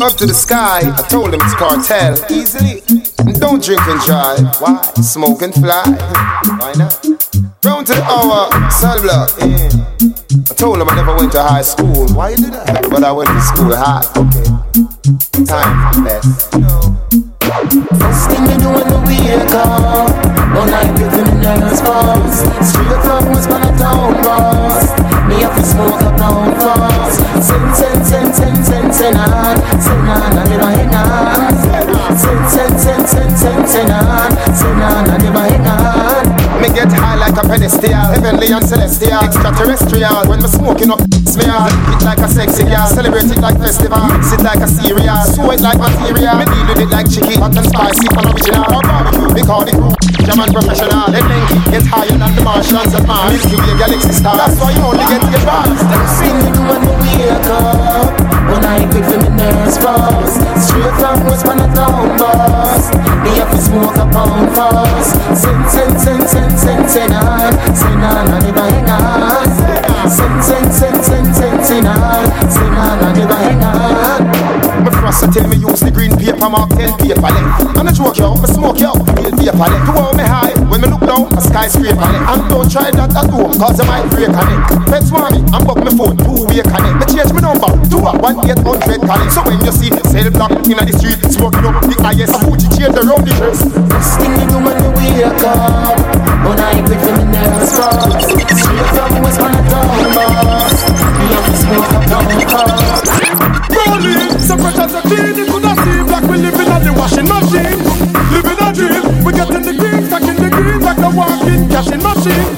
Up to the sky, I told him it's cartel. Easily. Don't drink and drive. Why? Smoke and fly. Why not? Round to the hour, cell block. Yeah. I told him I never went to high school. Why you do that? But I went to school high. Okay. Time for best. First thing you do when you wake up night with the nerves bust Straight from what's gonna town boss Me have to smoke a pound fast Send, never hang on never hang on Me get high like a pedestal Heavenly and celestial Extraterrestrial When me smoking up Smear It like a sexy girl Celebrate it like festival Mix it like a cereal Sweat like material Me deal with it like chicken hot and spicy and original. Or barbecue, they call it German professional. Then lengthy, get higher than the Martians at Mars. Milky Way galaxy star. That's why you only get the advance. Them when we wake up. I for me nerves fast. Straight from I down boss. Me have to smoke a pound fast. Send, send, send, send, send, send on. Send on, I never hang on. Send, send, send, send, send, send on. Send on, I never hang on. My frost tell me use the green paper mark ten paper length. And I joke yo, me smoke yo, real paper length. To hold me high, a skyscraper. And don't try that at home, cause I might break a neck. Pets want me, I'm up my phone, two way connect. Me change my number, to a one eight hundred connect. So when you see the cell block in the street, smoking up the highest, I put you change around the dress. First thing you do when you wake up, when I quit for me nerves fast. Straight from gonna down boss. Me have to smoke a pound fast. Rolling, separate as a clean, you could have seen like we living on the washing machine. Cashing machine.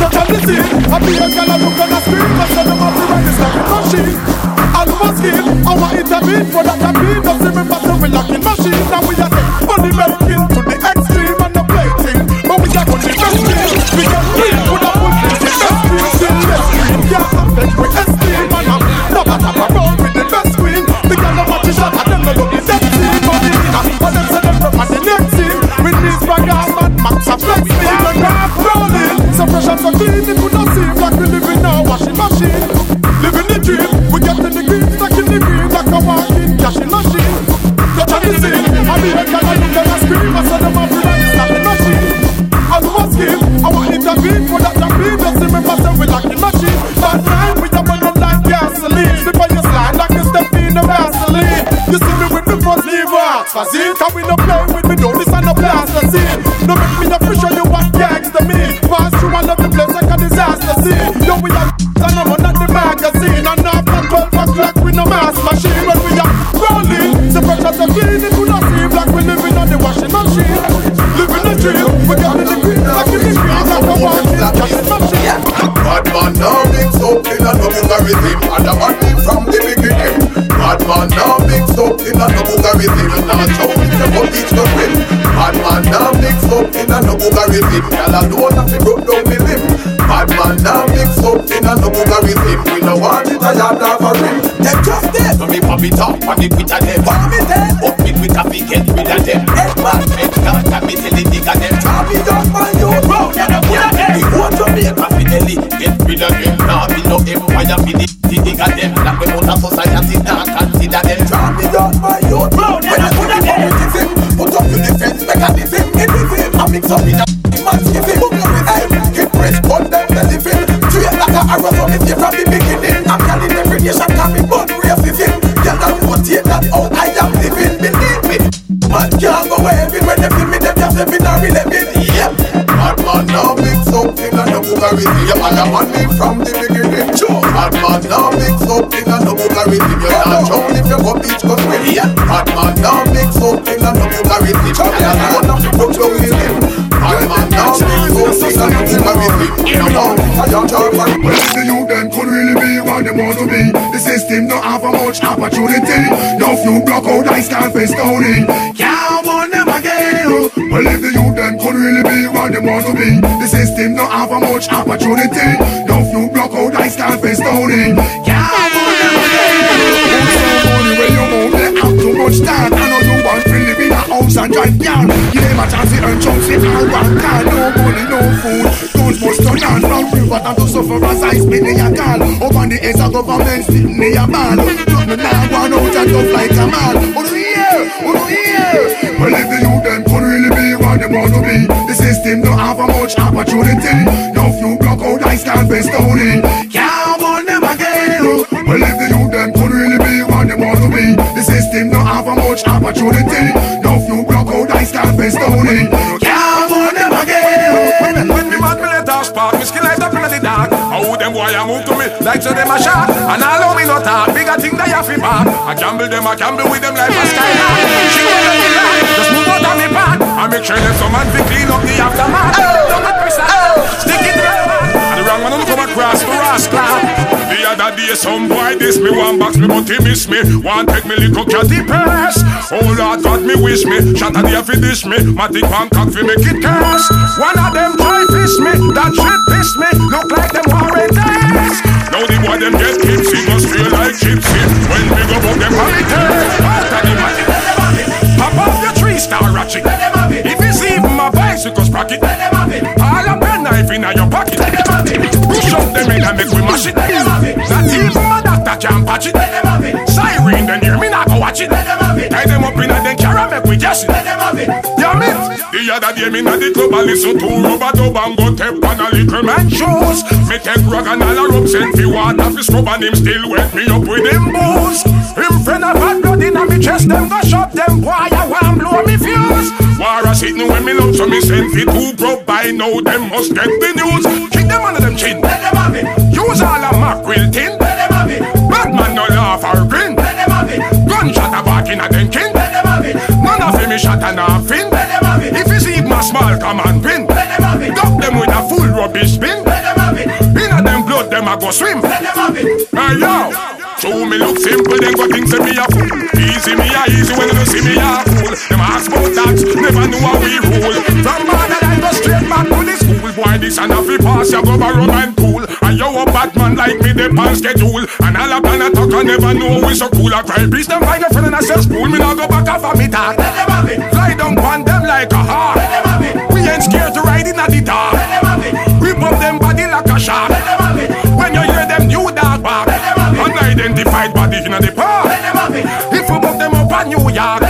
Not on the scene, I be a girl I look on the screen, I said I'm happy when it's like a machine. And skill, I want it to be, that I be, don't see me pass we locking machine. Now we are the money making to the extreme and the plating, but we are going to best thing. We get green, with a full green, the best green, still less green, can't affect we esteem, and I'm not a tap around with the best queen. The girl no watch the shot and them no look the dead team. But the winner, but them say them from the next team. With these braggers, mad a flex 17, it could not seem like we live in a washing machine. Living the dream, we get in the green, stuck in the green, like a walking cashing machine. Touch on the scene, I'm a can I look and I scream, I said them up in a machine. As a scheme, I want to intervene for that champion, just remember that we like the machine. That time, we have one like gasoline, slip on your slide like you step in the Vaseline. You see me with the front lever, that's can we no play with me, no, this and no blast, that's it. No make me no pressure, you Girl alone have to broke down me limb Bad man now mix up in a no Bugarism We no want it a yard of a rim Them just dead So me pop it up and with a them Bomb it dead go beach go swim Yeah Bad man now mix up in a no You not alone have to broke down with him Bad man now mix up in a no You know I don't talk about Well, the youth them could really be what they want to be. The system don't have a much opportunity. No few block out ice can't face Tony. Can't want them again. Well, if the youth them could really be what they want to be. The system don't have a much opportunity. No few block out ice can't face. Can't Never chance to earn chunks in all one car. No money, no food. Guns must turn on from river down to suffer as I nice me a call. Up on the edge of government, spit me a ball. Look me now, one out and tough like a man. Oh no here, oh no here. Well if the youth them could really be what they want to be, the system don't have a much opportunity. No few block out, I stand for stony. I for stony. Can't want them again. When me mad me let off spark, me skin light up in the dark. How them boy a move to me like so them a shark. And all of me not talk, bigger thing they have fi back. I gamble them, I gamble with them like a skylark. She let me lie, just move out of me path. I make sure that some man fi clean up the aftermath. Day some boy this me one box me but he miss me. One take me little catty press. Oh Lord God me wish me. Shot at the fi dish me. Matic one cock fi make it curse. One of them try fish me. That shit piss me. Look like them warrant. Now the boy them get tipsy. Go straight like gypsy. When me go book them holiday. Pop off your three star ratchet. If it's even my bicycle sprocket. All up your knife in your pocket. Them in and make we mash it. Not even my doctor can patch it. Siren, then hear me not go watch it. Tie them up in and then carry make we just it. Yeah, me. The other day me na the club and listen to rubber dub and go tap on a little man shoes. Me take rag and all a rub send fi water fi scrub and him still wet me up with him booze. Him friend a bad blood inna me chest, them go shop them boy a want blow me fuse. War a sitting when me love so me send fi two grub by now them must get the news. Kick them under them chin. Use all a mackerel tin. Batman no laugh or grin. Gunshot a back in a them kin. None of him is shot and a fin. If you see my small come and pin. Duck them with a full rubbish bin. Inna them blood them a go swim. Hey yo. So me look simple, then go think say me a fool. Easy me a easy when you see me a fool. Them ask about that, never know how we rule. From borderline go straight back to the school. Boy, this and a fi pass, you go borrow and cool. And you a bad man like me, they pan schedule. And all up and a talk, I never know we so cool. I cry peace, them find a friend and I say school. Me now go back off of me talk. Fly down on them like a hawk. We ain't scared to ride in at the dark. Rip up them body like a shark. When you hear them new. Unidentified body in the park. If we buck them up a New York.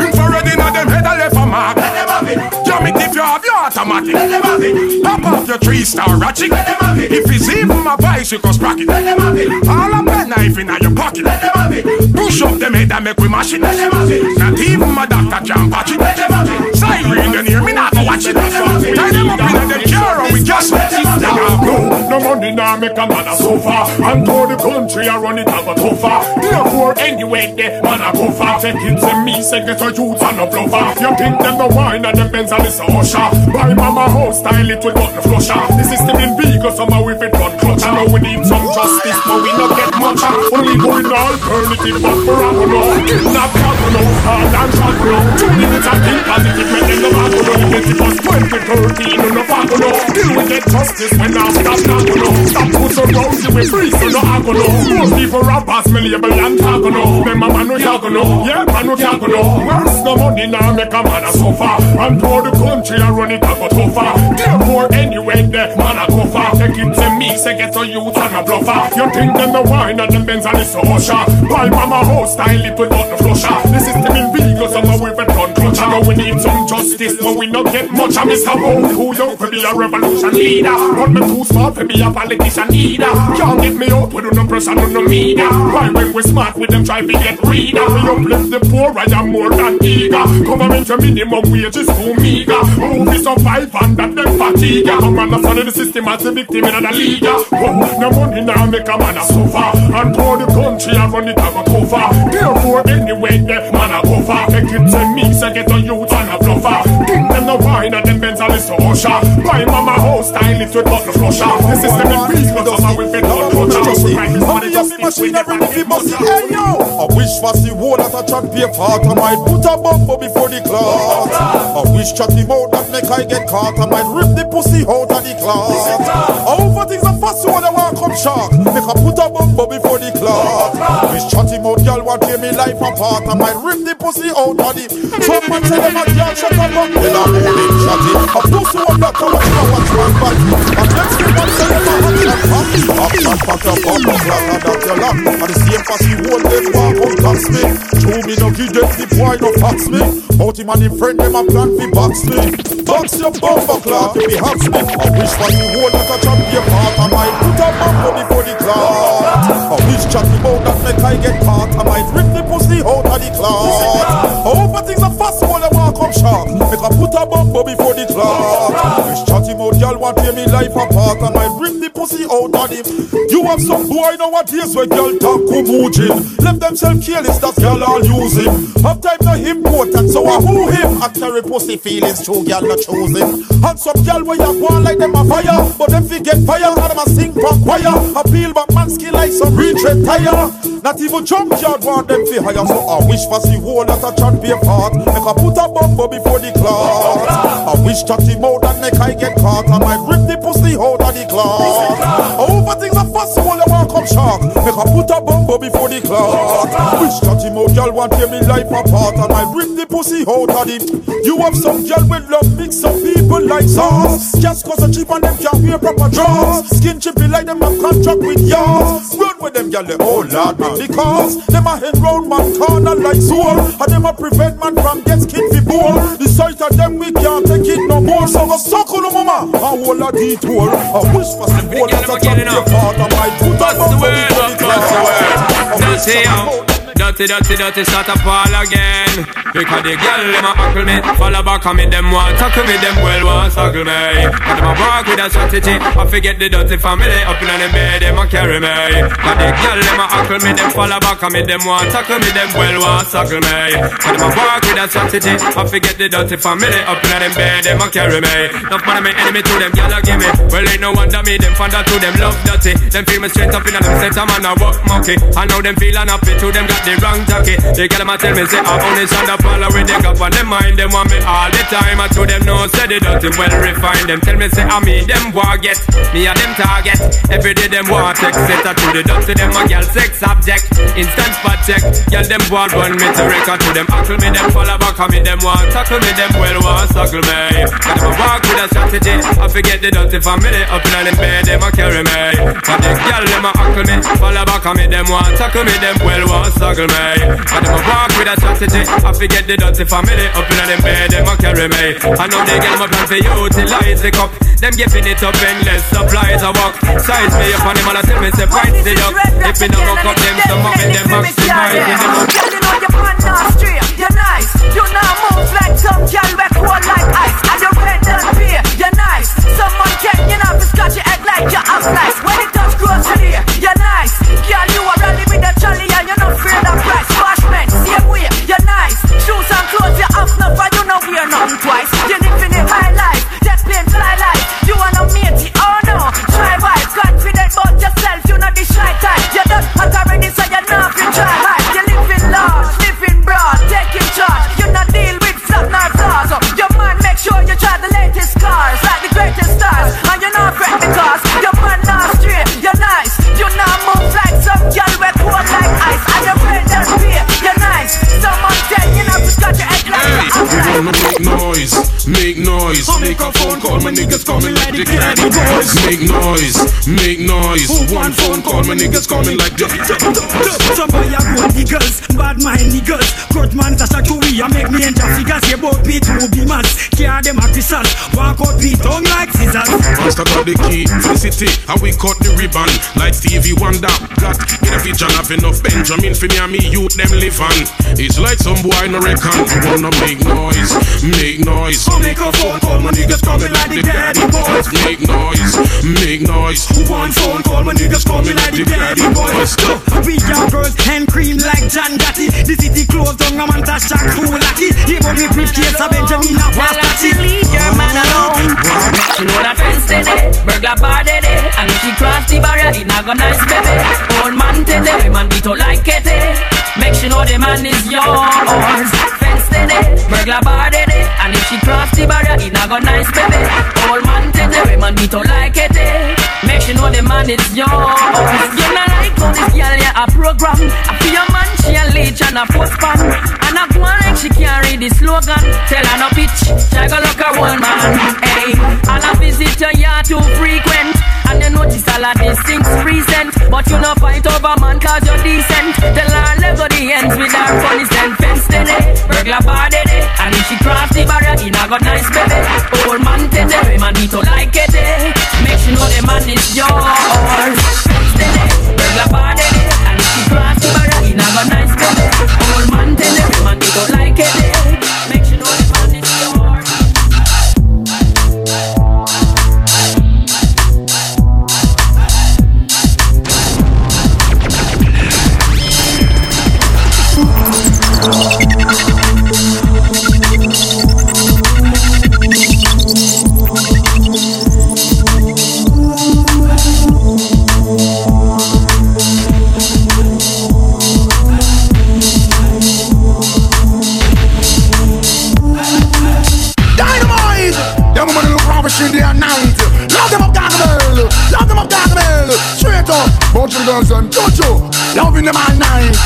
Infrared in them head a left a mark. Jam it if you have your automatic. Pop off your three star ratchet. If it's even my bicycle sprocket. All of my knife in your pocket. Push up them head and make we mash it. Not even my doctor can patch it. Siren, then hear me not go watch it. Tie them up in them car and we just let it down. No, money now make a man a sofa And to the country I run it a go tougher Therefore anyway the man a go far Take it to me say get a youth and a bluffer You think them no wine and them Benz and this a usher Buy mama house style it with button flusher. The system in vehicle somehow we fit run clutch. I know we need some justice but we not get much. Only going alternative but for a no. Kidnap no hard and shot no Two minutes and think positive them no bad no Get it was 2013 no no bad no Till we get justice when I stop now no Stop put so round you we free so no go no. Most people rap pass me label and talk no. Them a man no talk no. Yeah man no talk no. Worse no money now? Make a man a And to the country I run it up a go tougher Therefore anyway the man a go far Take it to me say get a youth and a bluffer. You think them the wine and them Benz and a usher Buy mama house style it without the flusher. The system in vehicle somehow we fit run clutch. I know we need some justice but we not get much. Of Mr. Bone who young to be a revolution leader. But me too smart to be a politician either Can't get me out with no press and no media. Why when we smart with them try to get reader. We uplift the poor I am more than eager. Government your minimum wage is too meager. We survive under them fatigue? Come on, I follow the system as a victim in the league. Oh, no money now make a man a suffer. And to the country I run it a go tougher Therefore anyway the man a far Take it to me say get a youth and a bluffer Think them no wine Benz and it's a usher Buy mama house style it with button flusher The system in peace but somehow we fit on culture Just we find this money just machine every day must Hey yo! I wish for the whole that I chat pay fart I might put a bumper before the clock I wish chat him out that make I get caught. I might rip the pussy out of the clock Over things I fast so I want come shark. Make I put a bumper before the clock Wish chat him out girl what give me life apart. I might rip the pussy out of the Some man say them a girl shut up and well I'm moving chatty A pussy one that I watch I watch one body And next thing man say them a hot shot Action pack your bumper clock and that your lock. And the same pussy hold them walk on tax me. Show me no give them the boy no fax me. Out him and him friend them a plan fi box me. Box your bumper clock if he hacks me. I wish pussy hold that a champion part. I might put a bumper before the clock. I wish chatty about that make I get caught. I might rip the pussy out of the clock. I hope things are fast up sharp. Make I put a bumper before the clock. Wish chatty about y'all want to hear me life apart. And I rip the pussy out of him. You have some boy nowadays where girl talk kumujin. Left themselves careless, that girl all use him. Have time to important, so I who him. I carry pussy feelings, true girl not choosing. And some girl where you want like them a fire, but them fi get fire, and them a sing from choir. I peel back man skill like some retread tire. Not even jump yard want them fi higher, so I wish for see whole that a chat be part. Make I put a bumper before the clock. I wish chat him out and make I get caught. I might rip the pussy out of the clock. Over things are possible, I want come shark. Make I put a bumper before the clock. Wish chat him out, girl want hear me life apart. And I rip the pussy out of the. You have some girl with love mix some people like sauce. Just cause a cheap and them can't wear proper drawers. Skin chippy like them have contract with yours. Run with them girl, oh lord man. Because them a head round man corner like sore. And them a prevent man from get skin fi bore. The sight of them we can't take it no more. So go suckle no mama. A whole a detour. I wish for some lot of time to part. I might put a bumper before the clock. Dirty, yo. Dirty, dirty, dirty, start up all again. Because the girl, them a huckle me. Follow back on me, them want tackle me, them well want suckle me. And them a walk with a strategy. I forget the dirty family. Up in the bed, them a carry me. Cause the girl, them a huckle me, them follow back on me, them want tackle me, them well want suckle me. And them a walk with a strategy. I forget the dirty family. Up in the bed, them a carry me. Enough man of me enemy to them, girl a give me. Well, ain't no wonder me, them fonder to them love dirty. Them feel me straight up in them set a man a walk monkey. I know them feel unhappy to them got the wrong tacky. They get them a tell me say I only stand up all with the cup on them mind. Them want me all the time. I to them no say they dirty well refined. Them tell me say I me them want get me a them target. Every day them want text set to the dirty them a girl sex object. Instant spot check. Girl them want run me to record to them tackle me them follow back on me them want tackle me them well want suckle me. Got them a walk with a strategy. I forget the dirty family up in them bed them a carry me. But the girl them a huckle me follow back on me them want tackle me them well want suckle me. But them a walk with a strategy. I forget the dirty family up in them bed them a carry me. I know they get my plan for utilize the cup. Them giving it up endless supplies a walk. Size me up on them all I tell me say price the duck. If it don't hook up them some of them maximize you know your man not straight, you're nice. You now move like some girl we cold like ice. And your red and beer, you're nice. Someone can, you know, to scratch your head like you're up nice. When it noise, make noise. Make a phone call, my niggas coming like the candy boys. Make noise, make noise. One phone call, my niggas coming like the. Some boy a gold diggers, bad mind niggas Cut man that's a we a make me enter figures Say bout beat who be man, care them a crystals Walk out beat tongue like scissors Master got the key for the city, and we cut the ribbon like Stevie Wonder. Got in a vision have enough Benjamin for me and me youth them live on. It's like some boy no reckon. We wanna make noise, make noise. So make a phone call, my niggas coming like the daddy boys Make noise, make noise. One phone call, my niggas call me like the daddy boys We are girls hand cream like John Gotti The city closed down, a man to shack too lucky Give up me briefcase, a Benjamin a Tell her to pasta leave your man alone. She know that fence today, burglar bar today, and if she cross the barrier, it not gonna nice baby. Old man today, man beat her like it. Make sure you know the man is yours. Today, burglar bar today, and if she cross the barrier, it not gonna nice baby. Old man today, man beat her like it. Eh. Make sure know the man is yours. You not like how this girl yeah a program. I feel your man she a leech and a post pan, and I go like she can't read the slogan. Tell her no bitch, she go look a one man. Hey, all I visit your yard too frequent, and you notice all of these things But you no fight over man cause you're decent. Tell her let go the ends with her funny stand fence today. Burglar bar today. And if she cross the barrier, he not got nice baby. Old man today, man need to like it. Make sure know the man is yours. Fence today. Burglar. And if she cross the barrier, not got nice baby. Old man today, man need to like it. Loving them all night.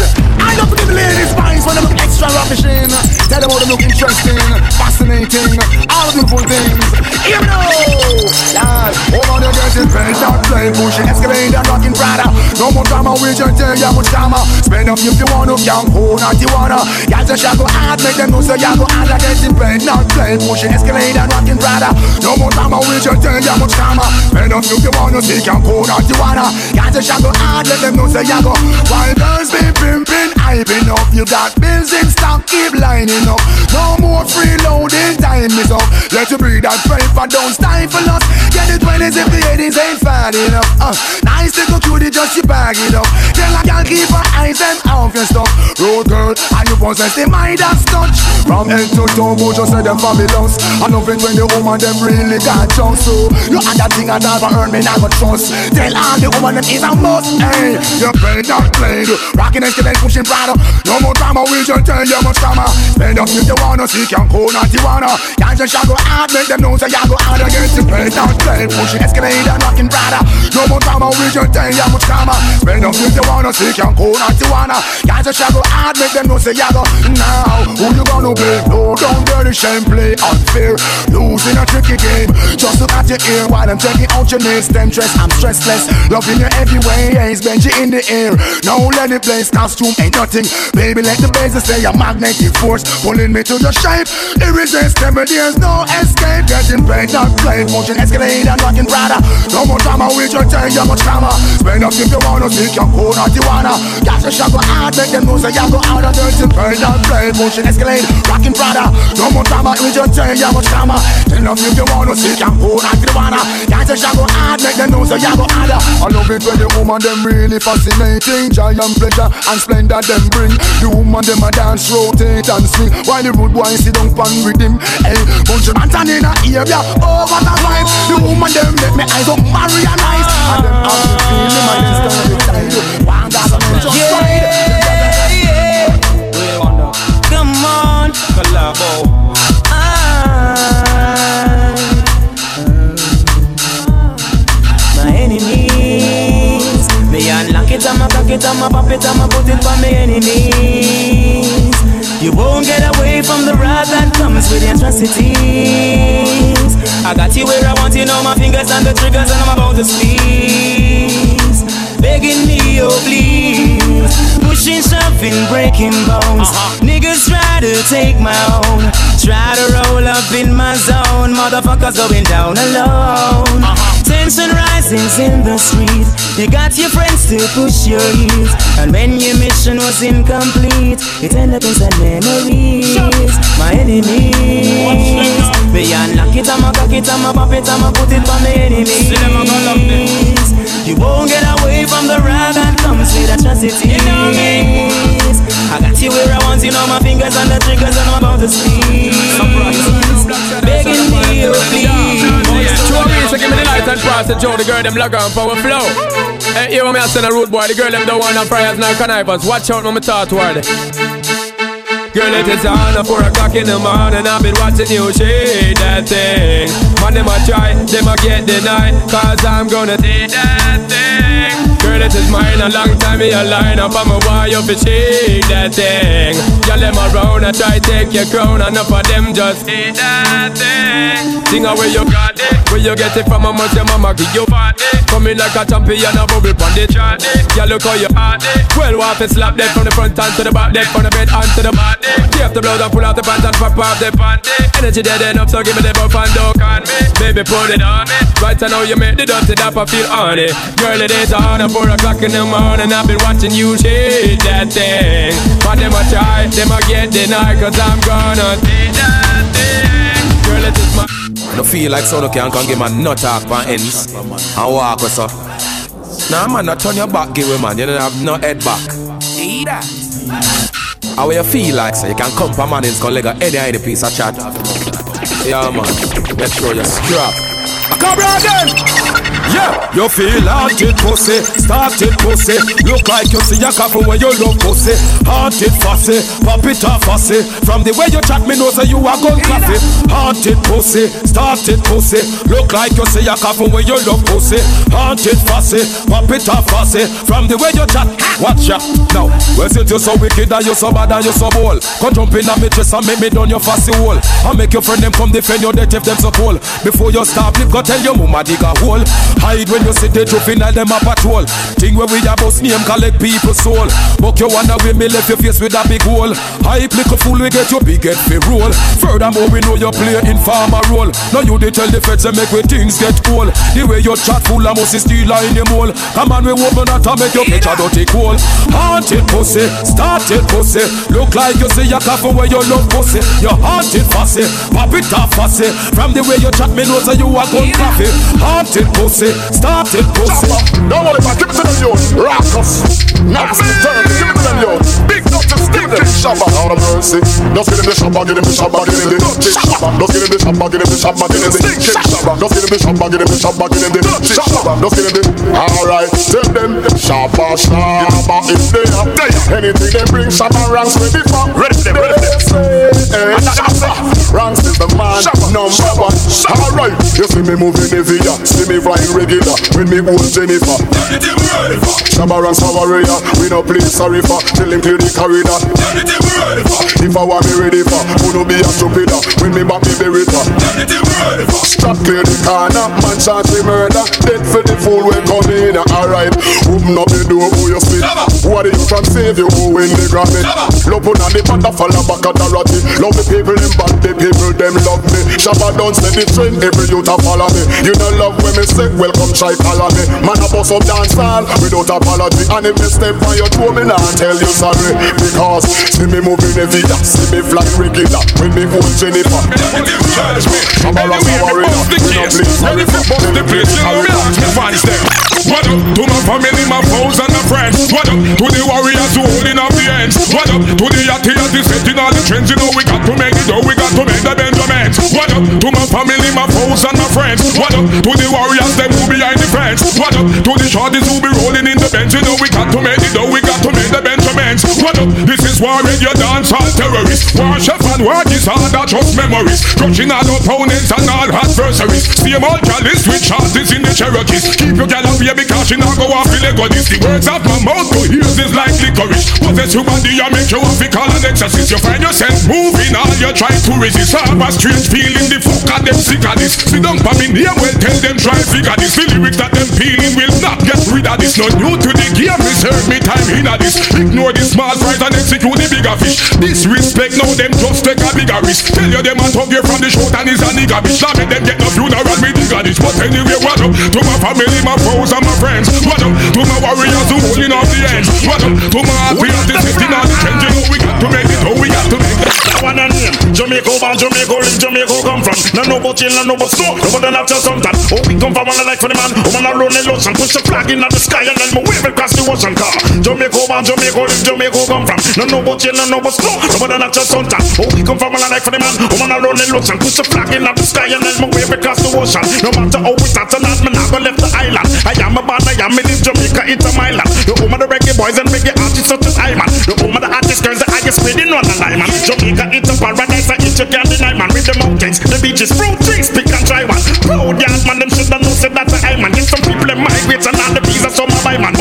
I love to give ladies spice when they look extra ravishing. Tell them how they look interesting, fascinating, all beautiful things. We go. Lad, over there getting paid, not playing, pushing, excavating, and rocking Prada. No more drama, we just tell you much drama. Spend up if you want to, young, who not you wanna. Y'all go hard, make them know so y'all go hard, like getting paid, not playing, pushing, excavating, and rocking Prada. No more drama, we just tell you much drama. Spend up if you want to, young, who not you wanna. Y'all go hard, let them know so y'all go. While girls be pimping, hyping up, you got bills in stock, keep lining up. No more freeloading, time is up. Let you breathe that paper, don't stifle us. Get the 20s if the 80s ain't fat enough. Uh, nice little cutie, just you bag it up. Tell a girl keep her eyes and off your stuff. Road girl, and you possess the Midas touch. From head to toe, go just say them fabulous. I love it when the woman them really got you. So you had that thing I never earn me, not trust. Tell all the woman them is a must. Hey, you played not played. Rocking and skillet, pushing Prada. No more drama, we just tell you much drama. Spend if you wanna see, can go not you wanna. Can't just go out, make them know so you go out again. Played not played, pushing escalade and rocking Prada. No more drama, we just tell you much drama. Spend up if you wanna see, can go not you wanna. Can't just go out, make them know so you go. Now, who you gonna be? No, don't dirty shame, play unfair. Losing a tricky game. Just look at your ear while I'm checking out your nails. Them dress, I'm stressless. Loving you every way, yeah, it's Benji in the air. Now let it place, costume ain't nothing. Baby, let the bass say a magnetic force pulling me to the shape. Irresistible, there's no escape. Getting paid, not played. Motion escalate and rocking Prada. No more drama, we just tell you much drama. Spend up if you wanna see, can go not you wanna. Got to shop hard, make them know say you go out of dirty paid, not played. Motion escalate, rocking Prada. No more drama, we just tell you much drama. Spend up if you wanna see, can go not you wanna. Got to shop hard, make them know say you go out of. I love it when the woman them really fascinating. Giant pleasure and splendor them bring. The woman them a dance, rotate and swing. While the rude boy sit down pan with him. Hey, bunch of man in a area, oh what a vibe. The woman them make me eyes up marry and nice. And them have me feeling my list on the side. One gas and then just ride. Come on, collabo. Ah. My enemies, me unlock it, I'ma cock it, I'ma pop it, I'ma put it for my enemies. You won't get away from the wrath that comes with the atrocities. I got you where I want you, know my fingers on the triggers, and I'm about to squeeze. Begging me, oh please. Pushing, shoving, breaking bones. Uh-huh. Niggas try to take my own. Try to roll up in my zone. Motherfuckers going down alone. Tension rising's in the street. You got your friends to push your heels. And when your mission was incomplete, it ended up in sad memories. My enemies. Beyond lock it, I'ma cock it, I'ma pop it, I'ma put it for my enemies. You won't get away from the wrath that comes with atrocities. I got you where I want you, know my fingers on the triggers and I'm about to squeeze. Begging me, oh please. Two reason, give me the light and pass the Joe, the girl them log on power flow. Hey, you want me to send a rude boy, the girl them don't want no fryers, no connivers. Watch out me talk toward. Girl, it is on at 4 o'clock in the morning I've been watching you shake that thing Man, them a try, them a get denied Cause I'm gonna take that it is mine a long time me a line up I'm a why you fi shake that thing. Y'all them around, I try take your crown Enough of them just hate that thing. Sing away you got it Where you get it from? How much your mama give you? Coming like a champion, a bubble pon the chart. Yeah, look how you party. Well, walk and slap that from the front and to the back, that from the bed and to the body. Take the blouse and pull out the pants and pop off the panty. Energy dead enough, so give me the buff and don't on me. Baby, put it on me. Right now you make the dirty dap, I feel on it. Girl, it is on at four o'clock in the morning. I've been watching you shake that thing. But them a try, them a get denied, cause I'm gonna take that thing. Girl, it is my. No feel like someone can come give my nut off on ends and walk with so. Nah man, not turn your back, give me man. You don't have no head back. Either. How you feel like so you can come for man and come leg any any piece of chat. Yeah man, make sure you strap. Come here again. Yeah, you feel haunted pussy, started pussy. Look like you see a couple when you look pussy. Haunted fussy, pop it off fussy. From the way you chat, me know say you are gun classy. Haunted pussy, started pussy. Look like you see a couple when you look pussy. Haunted fussy, pop it off fussy. From the way you chat, watch ya. Now, well since you so wicked and you so bad and you so bold, come jump in on me chest and make me down your fussy hole. I make your friend them come defend your death if them so cold. Before you stop, lip go tell your mama dig a hole. Hide when you see the juvenile them a patrol. Thing where we a bust name collect people soul. But you wonder where me left your face with a big hole. Hype little fool we get your big head fi roll. Furthermore we know you play informer role. Now you they tell the feds and make we things get cool. The way you chat full of must steal in the mole. Come on we woman that make your picture dirty cool. Haunted pussy, started pussy. Look like you see a coffee where you love pussy. You haunted fussy, pop it off fussy. From the way you chat me know say you a gun coffee. Haunted pussy, started pussy. Don't worry about it, give it to them youth. Raucous, nasty, dirty, give it to them youth. Doctor, stick them shabba. Out of mercy, just give him the shabba, give him the shabba, give him the dirty shabba. Just give him the shabba, give him the shabba, give him the stinking shabba. Just give him the shabba, give him the shabba, give him the dirty shabba. Just give him the. Alright, tell them shabba, shabba is there. Anything they bring, shabba ranks ready for. Ready for them, ready for them. Eh, shabba, ranks is the man number one. Alright, you see me moving heavy, see me flying regular. When me hold Jennifer, Shabba ranks warrior. We no play sorry for. Tell him clear the corridor. If I want me ready for, who no be a stupider. When me back me Beretta. Strap clear the corner, man shot the murder. Dead for the fool we come in. Alright, open up the door, who you see? What you from save you, who in the granny? Love on the panda fall back at the ratty. Love the people, them bad, the people, them love me. Shabba don't set the trend, every youth a follow me. You don't love when me say, welcome try follow me. Man a bust up dance hall without apology. And if me step on your toe, me nah tell you sorry. Because see me moving every day, see me fly regular. When me hold Jennifer. Shabba ranks a warrior. We no play sorry for, tell him clear the corridor. What up to my family, my foes and my friends? What up to the warriors who holding up the ends? What up to the yachty yachty setting all the trends? You know we got to make it, though we got to make the Benjamins. What up to my family, my foes and my friends? What up to the warriors them who behind the fence? What up to the shorties who be rolling in the bench? You know we got to make it, though we got to make the Benjamins. What up? This is war in your dance all terrorists. War chef and war disorder, just memories. Crushing all opponents and all adversaries. Same old chalice with shorties in the Cherokees. Keep your gal up here because she not go off the Lego. The words of my mouth to ears is like licorice. Possess your body and make you have to call an exorcist. You find yourself moving all you try to resist. Have a strange feeling the fuck of them sick of this. Sit down for me near well tell them try figure this. The lyrics that them feeling will not get rid of this. Not new to the game, reserve me time in this. Ignore the small fries and execute the bigger fish. Disrespect now them just take a bigger risk. Tell you them a talk you from the short and is a nigga bitch. Now make them get no funeral me digger this. But anyway, what up to my family, my foes and my friends. What up to my warriors who holding off the ends. What up to my happy artists sitting on the trench. Jamaica born, Jamaica live, Jamaica come from. No no but chill, no no but snow No but not just something Oh we come from one life for the man. Oh man alone in lotion Push the flag in the sky And then we wave across the ocean car. Jamaica born, Jamaica live, Jamaica come from. No no but chill, no no but snow No but not just something Oh we come from one life for the man. Oh man alone in lotion Push the flag in the sky And then we wave across the ocean. No matter how we start or not Me not gonna left the island. I am a band, I am in Jamaica It's a my land home of the reggae boys and reggae artists such as I man. The home of the artist girls The highest paid in one line man. Jamaica it's a paradise I eat you can't man. With the mountains, the beaches, fruit trees Pick and try one Proud yard man Them should have known said that's a island Get some people that migrate And all the some a buy man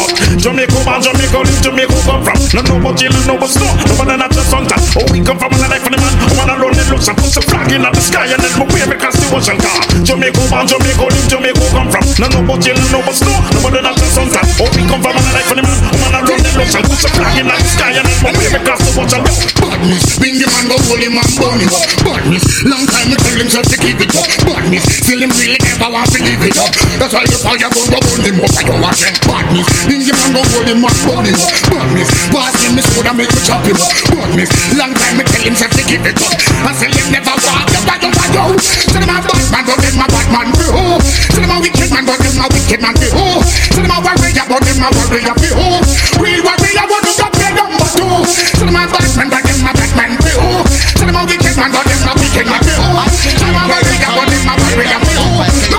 Jamaica man, Jamaica live, Jamaica come from No no but jail, no but snow No but not just suntan Oh we come from a life for the man Oh man alone in looks push a flag in the sky And then we wave across the ocean. Jamaica born, Jamaica live, Jamaica come from. No no but jail, no but snow, no but not just suntan. Oh we come from a life for the man, woman around the ocean. Push a flag in the sky and then my way across the ocean. Badness, bring the man go hold him and burn him up. Badness, long time me tell himself to keep it up. Badness, still him really never want to leave it up. That's why you the fire gun go burn him up. I don't want them badness. Bring the man go hold him and burn him up. Badness, pass him me soda make me chop him up. Badness, long time me tell himself to keep it up. I say him never walk the bad of yo. Say them a bad man, but them a bad man be who? Say them a wicked man, but them a wicked man be who? Say them a warrior, but them a warrior be who? Real warrior, what do you play number two? Say them a bad man, but them a bad man be who? Say them a wicked man, but them a wicked man be who? Say them a warrior, but them a warrior be who?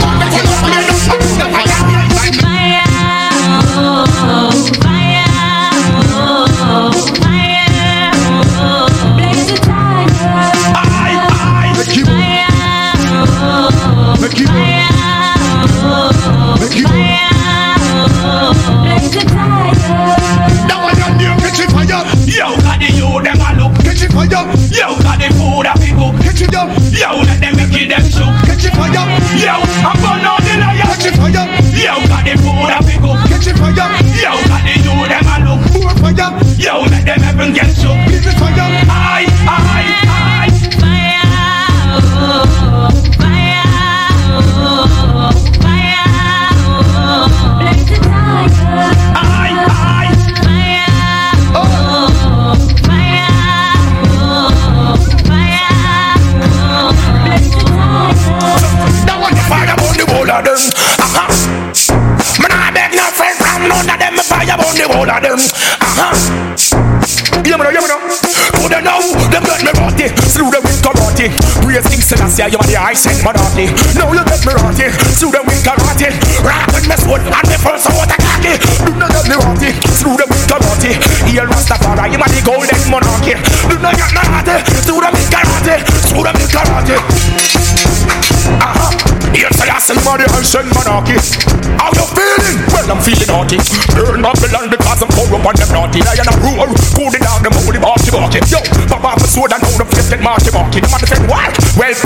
Slew them with karate. Praise King Selassie, you are the I sent my. Now you get me rotty. Slew them with karate. Rock with me sword and me first water cocky. Do not get me rotty. Slew them with karate. Here Rastafari, you are the golden monarchy. Do not get me rotty. Slew them with karate. Slew them with karate. Uh-huh. Here you are the I sent monarchy. How you feeling? Well, I'm feeling naughty. Burn up the land because I'm poor up on them naughty. Lion and roar. Cool it down, them holy barky barky. Yo, off the sword and hold up face get marky marky. The man defend what? Well,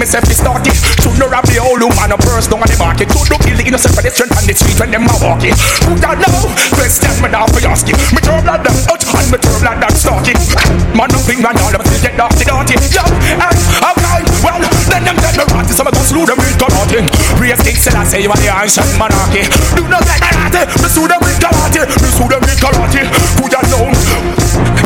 myself is started. To know of the old woman, a purse down on the market. To look kill the innocent pedestrian on the street when them are walking. Who don't know? Question me down for asking. Me turn blood them out and me turn blood them stalking. Man, no finger now, them still get dirty dirty. Yo, and okay, well, then them get me rotty. So me go slew them with karate. Praise King Selassie, you are the ancient monarchy. Do not me rotty. Me slew them with karate. Me slew them with karate. Who don't know?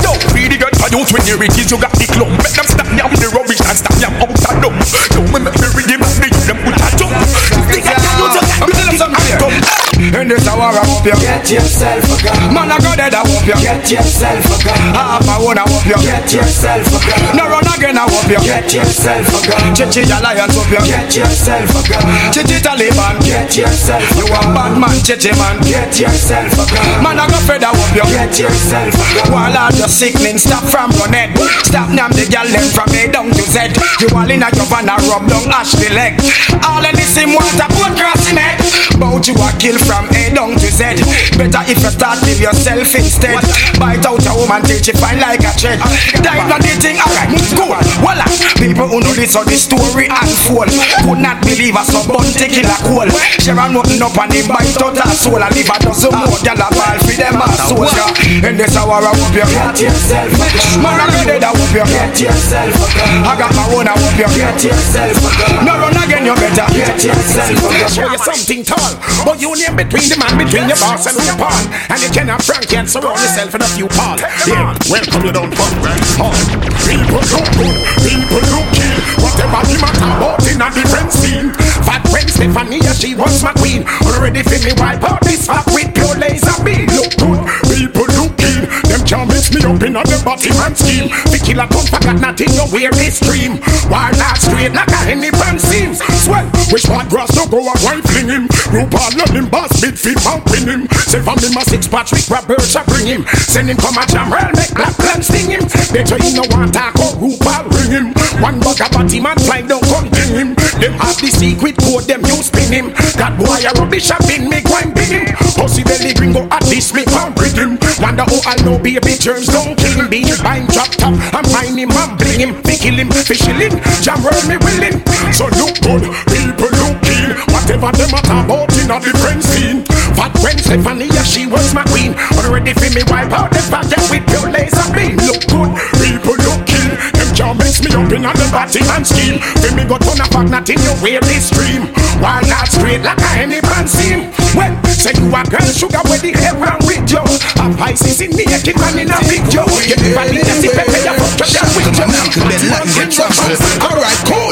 Yo, be the good for youth when you got the clump. Make them stop yam the rubbish and stop yam out of. Yo, me make me read them they them put a jump. You to get me to some In this hour I whoop you. Get yourself a gun. Man I go dead I whoop you. Get yourself a gun. Half I wanna whoop you. Get yourself a gun. No run again I whoop you. Get yourself a gun. Chichi Alliance whoop you. Get yourself a gun. Chichi Taliban. Get yourself a gun You a bad man, Chichi man. Get yourself a gun. Man I go fed I whoop you. Get yourself a gun. While all the sickening stop from running Stop nam the gal them from A down to Z You all in a your van a rub down ash the leg All in the same water boat crossing it Bout you a kill from A down to Z Better if you start live yourself instead Bite out a woman till she fine like a thread Dive on the thing alright cool Voila People who know this how the story unfold Could not believe a so bun taking a coal Share a nothing up and they bite out her soul And live a dozen more gal a ball for them a soldier In this hour I whoop you Get yourself. Man, I got it, I whoop you. Get yourself. I got my own, I whoop you. Get yourself. No run again, you better. Get yourself. Show you something tall, but you between the man, between your boss and your pawn. And you cannot frank and surround yourself in a few pawn. Yeah, welcome you from Grand Hall. People look good, people look kill. Whatever the matter about in a different scene. Fat when Stephanie, she was my queen. Already feel me wipe out this fat with pure laser beam. Look good, people. Them can't mix me up in the body man scheme. The killer come forgot nothing, you wear this stream. Why not straight like a any pan seams? Swell, which part grass no go a wife fling him. Group all of him boss mount win him. Say from him a six rap birds I bring him. Send him come a jam rail make black plan sting him. Better he no want talk or group all ring him. One bug a body man fly down come bring him. Them have the secret code them you spin him. That boy a rubbish a bin me go and bring him. Pussy belly gringo at this me come. Wonder who I know baby germs don't kill him. Being buying drop top, I'm mine him, I'm bling him, fi kill him, fi him. Jam roll me willing. So look good, people look keen. Whatever them a talk about in a different scene. But when Stephanie, yeah, she was my queen. Already fi me wipe out the spot with pure laser beam. Look good, people look keen. Them can't mix me up in a the body and scheme. Fi me go turn a fuck not in your way this stream. Why not straight like a any man seem? Well, say you a girl sugar where the wrong with you? A Pisces in the naked man in a video. You never need to see Pepe, you fuck up your with you. Then let get trouble. Alright, cool.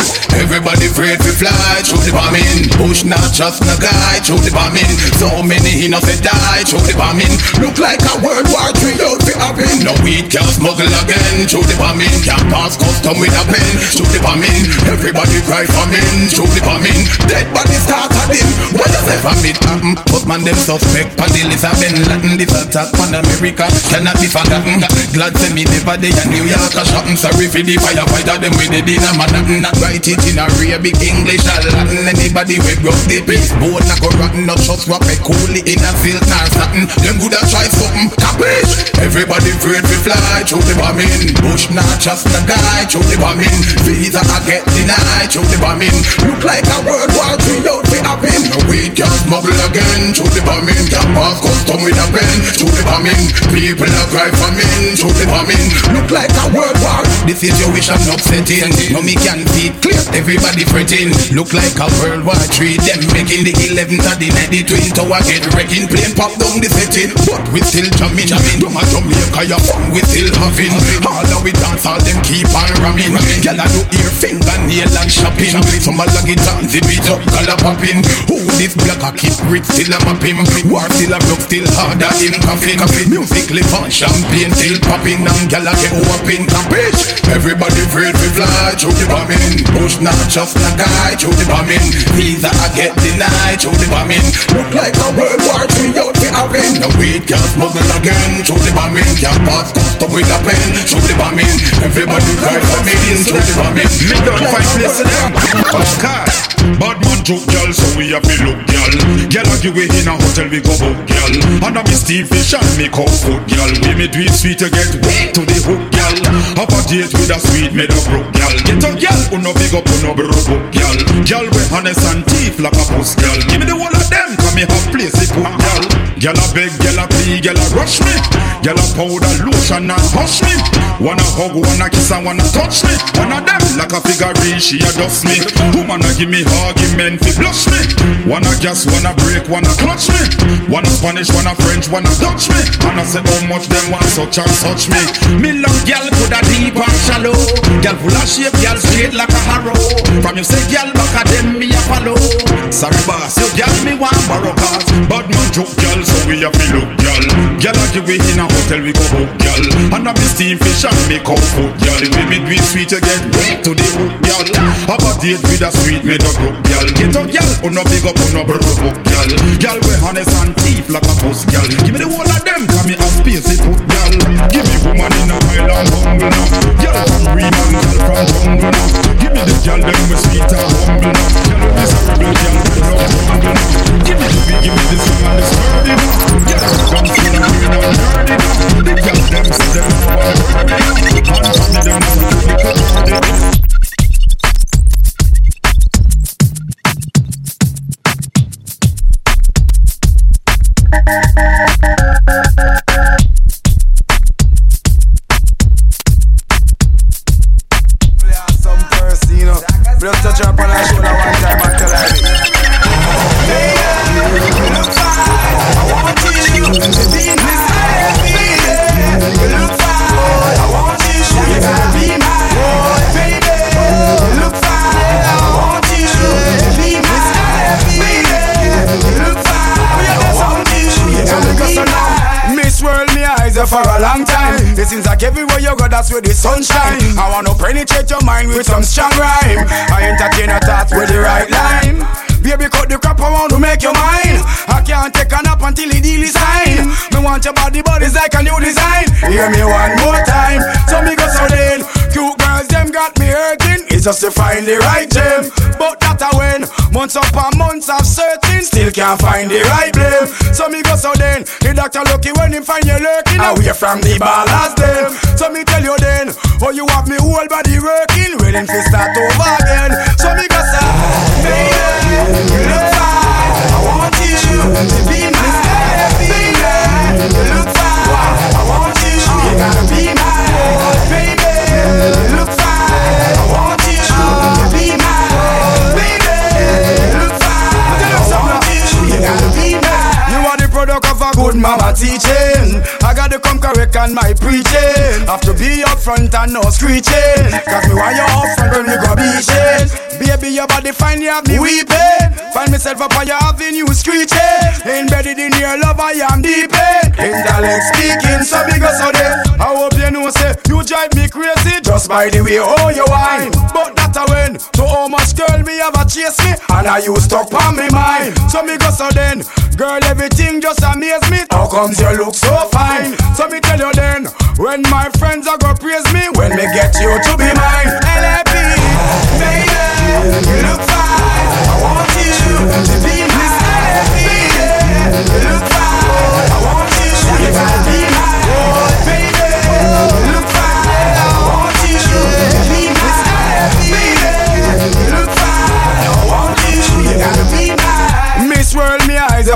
Everybody afraid to fly through the bombing. Bush not just no guy through the bombing. So many innocent die through the bombing. Look like a World War III out fi happen. No weed can smuggle again through the bombing. Can't pass custom with a pen through the bombing. Everybody cry for men through the bombing. Dead body start a dim. What does ever meet happen? Postman them suspect. Paddy Bin Laden. This attack on America cannot be forgotten. Glad to me never day a New York a shopping. Sorry for the firefighter them with the dinner Manhattan. Not write it in Arabic English or Latin. Anybody we broke the peace board not go rotten. Not we cool it in a silk nor satin. Them good a try something. Capish? Everybody afraid to fly through the bombing. Bush not just the guy through the bombing. Visa I get denied through the bombing. Look like a World War III out fi happen. We can smuggle again through the bombing. Can pass custom with a pen through the bombing. People a cry for men through the bombing. Look like a World War. This is your wish, I'm not setting. No me can see clear. Everybody fretting. Look like a World War III. Them making the 11th of the night. The twin tower get wrecking. Plane pop down the setting. But we still jamming. jamming. Don't a Jamaica ya fun we still having. All of we dance all them keep on ramming. Gyal a do ear fingernail and shopping. Some a log it on the beat up color popping. Who this black a keep rich still a mapping. War still a broke still harder in coffin. Music live on champagne still popping. And gyal a get whopping. Capish? Everybody afraid to fly through the bombing. Bush not just a guy through the bombing. Visa I get denied through the bombing. Look like a World War III out the having. No weed can smuggle again through the bombing. Can't pass custom with a pen through the bombing. Everybody cry for me through the bombing. Me don't find place to them. Of course. Bad man joke, girl, so we have to look, girl. Girl, I give we in a hotel, we go book, girl. And I'm Steve Fish and me cook food, girl. We me do it sweet to get to the hook, girl. Have a date with a sweet made of broke, girl. Get a girl, who no big up, who no broke, girl. Girl, we honest and teeth like a girl. Give me the whole of them, me have place to put, girl. Girl, I beg, girl, I plead, girl, I rush me. Girl, I powder, lotion and hush me. Wanna hug, wanna kiss and wanna touch me. One of them like a figure she a dust me. Woman a give me argument fi blush me. Wanna gas, wanna break, wanna clutch me. Wanna Spanish, wanna French, wanna Dutch me. I say how much them want such and such me. Me love girl coulda deep and shallow. Girl full of shape, girl straight like a harrow. From you say girl back a them me a follow. Sorry boss, you girl me want cars. Bad man joke girl, so we a feel look girl. Girl I give we in a hotel we go book girl. And I be steam fish and make up food girl. We me do sweet you get way to the hook girl. Have a date with a sweet made up broke girl. Get up girl, oh no big up, oh no broke book girl. Girl we honest and teeth like a puss girl. Give me the whole of them, come me a space it put girl. Give me woman in a island humble now. Girl from green and girl from jungle now. Give me the girl them and humble now. Jungle now. Give me give me the strong and the. The worthy now. Worthy. Some touch like everywhere you go, that's where the sunshine. I wanna penetrate your mind with some strong rhyme. I entertain your thoughts with the right line. Baby, cut the crap, I want to make you mine. I can't take a nap until the deal is signed. Me want your body, but it's like a new design. Hear me one more time, so me go so then. Cute girls, them got me hurting. It's just to find the right gem, but that that I win. Months upon months of searching, still can't find the right blame. So me go so then, the doctor lucky when him find you lurking away from the ballast them. So me tell you then, oh you have me whole body working, waiting to start over again. So me go say, baby, you look fine. I want you to be my baby. You look fine. I want you. You gotta be my baby. Good mama teaching. I gotta come correct on my preaching. Have to be up front and no screeching. Cause me want you up front when we go beaching. Baby, your body fine, you have me weeping. Find myself up on your avenue screeching. Embedded in your love, I am deep in. Intellect speaking, so big as so. I hope you know, say, you drive me crazy just by the way oh you wine. But a win. To how much girl me ever chase me, and I you stuck on me mind. So me go so then, girl, everything just amaze me. How comes you look so fine? So me tell you then, when my friends are go praise me, when me get you to be mine. LAP, baby, you look fine. I want you to be my baby. You look fine. I want you. Gotta be my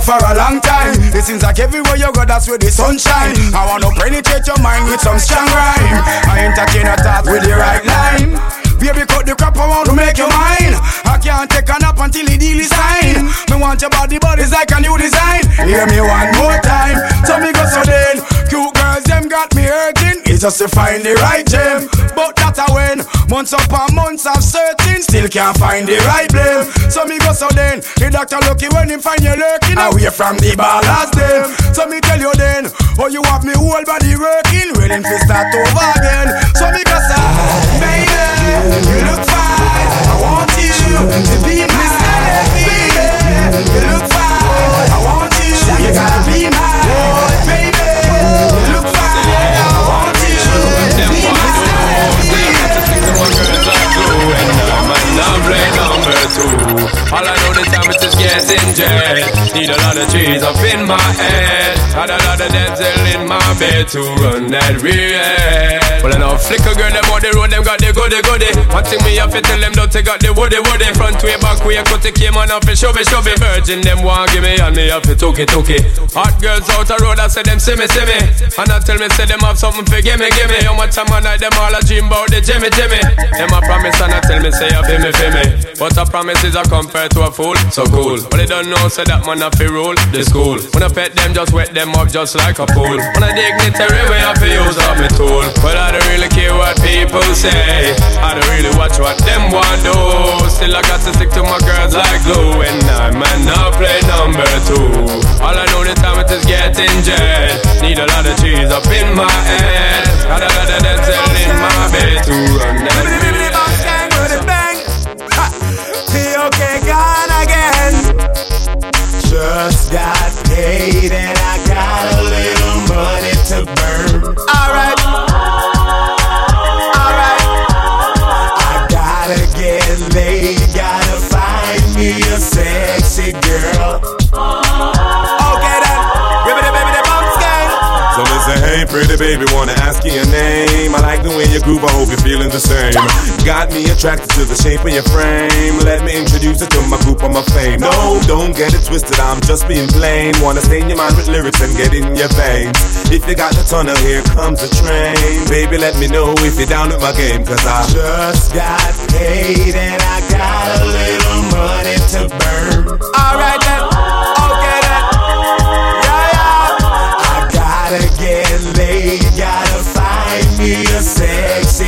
for a long time. It seems like everywhere you go, that's where the sunshine. I wanna penetrate your mind with some strong rhyme. I entertain a thought with the right line. Baby, cut the crap around to make you mine. I can't take a nap until the deal is signed. Me want your body, but it's like a new design. Hear me one more time. Tell me go so then. Cute girls, them got me hurting. It's just to find the right gem. But that I win. Months upon months of searching. Still can't find the right blame. So me go so then. The doctor lucky when him find you lurking away from the ballast them. So me tell you then. Oh, you have me whole body working. Willing to start over again. So me go say, baby. You look fine. I want you to be my baby. You look fine. I want you. You gotta All I know the time is just getting jet. Need a lot of trees up in my head. Had a lot of dental in my bed to run that real. Well, I know flicker girl, them on the road, them got the goody goody. One thing me have to tell them, don't they got the woody woody. Front way, back way, cut the came on off and shove it, shove it. Virgin, them want give me, and me have to took it, took it. Hot girls out the road, I say them see me, see me. And I tell me, say them have something for gimme, gimme. How much time I night, them all a dream about the Jimmy, Jimmy. Them a promise and I tell me, say you feel me, feel me. But a promise is a compared to a fool, so cool. But they don't know, say that man have to rule the school. When I pet them, just wet them up just like a pool. When I dignitary way, I feel use up my tool. But I don't really care what people say. I don't really watch what them want do. Still I got to stick to my girls like glue. And I man now play number two. All I know the time it is getting jet. Need a lot of cheese up in my head. Got a lot of dental in my bed to run Just got paid and I got a little money to burn. Alright. Alright. I gotta get laid, gotta find me a sexy girl. Pretty baby, wanna ask you your name? I like the way you groove, I hope you're feeling the same. Got me attracted to the shape of your frame. Let me introduce you to my group of my fame. No, don't get it twisted, I'm just being plain. Wanna stain your mind with lyrics and get in your veins. If you got the tunnel, here comes the train. Baby, let me know if you're down with my game, cause I just got paid and I got a little money to burn. Alright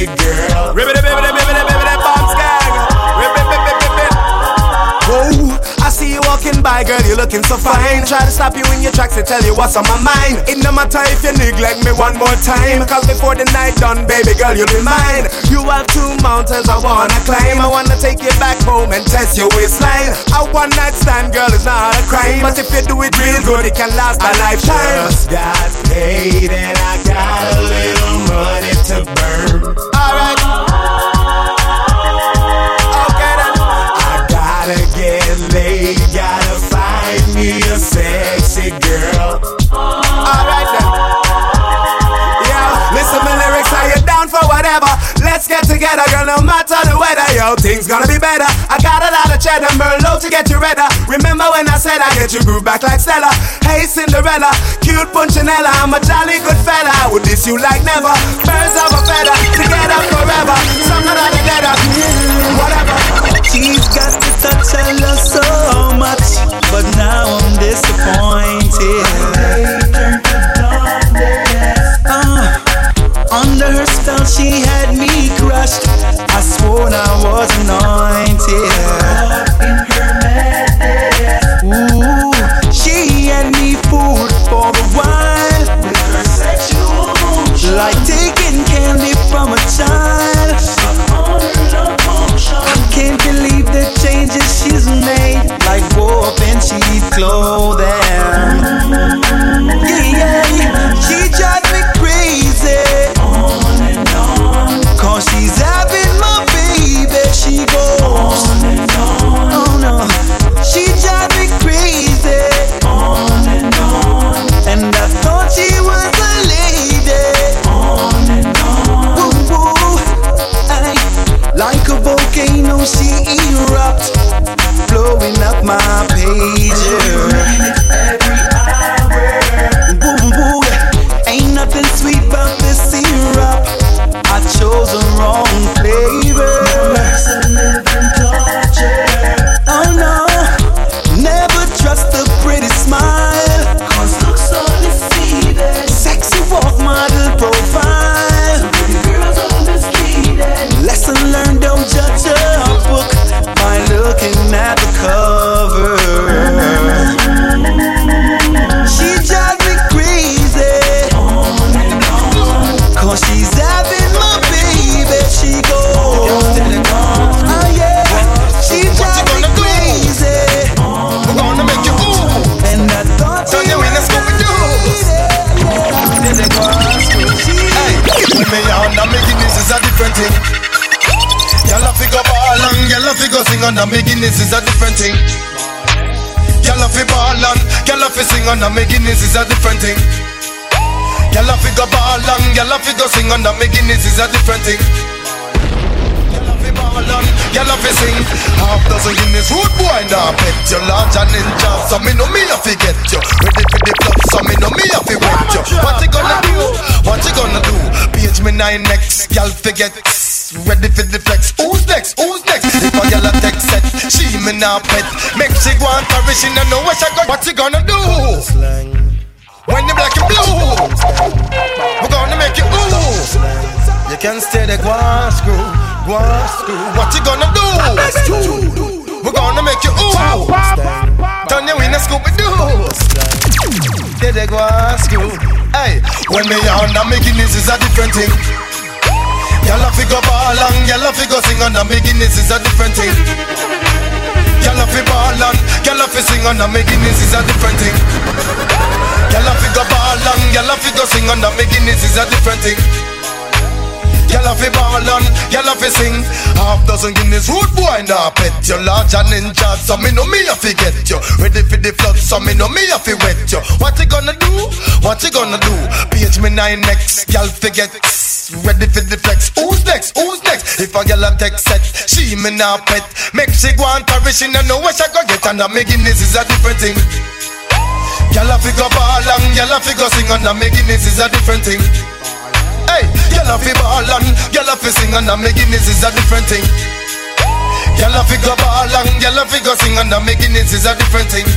girl. Ribbit, by, girl, you looking so fine. Try to stop you in your tracks to tell you what's on my mind. It no matter if you neglect me one more time. Cause before the night done, baby girl, you'll be mine. You have two mountains I wanna climb. I wanna take you back home and test your waistline. A one night stand, girl, is not a crime. But if you do it real good, it can last a lifetime. Just got paid and I got a little money to burn. Alright. Okay then. I gotta late, gotta find me a sexy girl. Alright then. Yeah, listen my lyrics, are you down for whatever? Let's get together, girl, no matter the weather. Yo, things gonna be better. I got a lot of cheddar, Merlot to get you redder. Remember when I said I get you groove back like Stella? Hey Cinderella, cute Punchinella, I'm a jolly good fella. I would diss you like never. Birds of a feather, together forever. Something out together, whatever. She's got the touch I love so much, but now I'm disappointed. Uh, under her spell, she had me crushed. I swore I was anointed. Cheap beginnings is a different thing. Y'all a figure ball and y'all a figure sing on the beginnings is a different thing. Y'all a figure ball and y'all a figure sing. Half dozen Guinness root boy now pet you large and ninja. So me know me a forget you. Ready for the club, so me know me a fi wet you. What you gonna do? What you gonna do? Page me nine next, y'all forget. Ready for the flex. Who's next? Who's next? Oh, if a girl a text set, she me now pet. Make she go and carry, she no know what she got. What you gonna do? When the black and blue, we're gonna make you ooh. You can stay there, go on screw, go on screw. What you gonna do? We're gonna make you ooh. Turn your in a Scooby Doo. Stay there, go on screw. Hey, when me on the beginnings is a different thing. Y'all a figure ball and y'all a figure sing on the beginnings is a different thing. Y'all a fi ball and y'all a fi sing on the beginnings is a different thing. Y'all a figure ball and y'all a figure sing on the beginnings is a different thing. Y'all a fi ball and y'all a fi sing Half dozen Guinness root boy now pet you Large and ninja so me know me a fi get you Ready for the flood so me know me a fi wet you What you gonna do? What you gonna do? Page me nine next Y'all forget Ready for the flex Who's next? Who's next? If a girl a text set She me now pet Make she go and carry She no know what she go get And a me Guinness is a different thing Y'all a figure ball and y'all a figure sing And me Guinness is a different thing Hey, y'all a fi ball and y'all a fi sing and me Guinness is a different thing. Y'all a fi go ball and y'all a fi go sing and me Guinness is a different thing.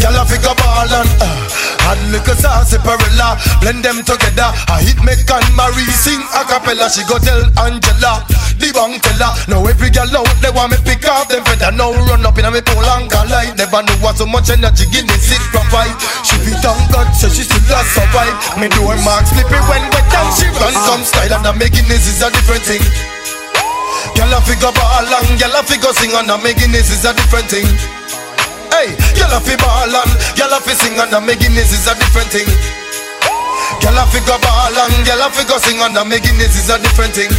Y'all a fi go ball and uh, add little sauce perilla, blend them together. I hit make and Marie sing a cappella. She go tell Angela, the bank teller. Now every girl out they want me pick off them feather. Now run up in a me pole and go light. Never know what so much energy Guinness it provide. She be thank God so she still a survive. Me door mark slippy when wet and she run some style and a me Guinness is a different thing. Girl a figure ball and girl a figure sing and a me Guinness is a different thing. Hey, girl a fi ball and girl a fi sing and me Guinness is a different thing. Girl a fi go ball and girl a fi go sing and me Guinness is a different thing.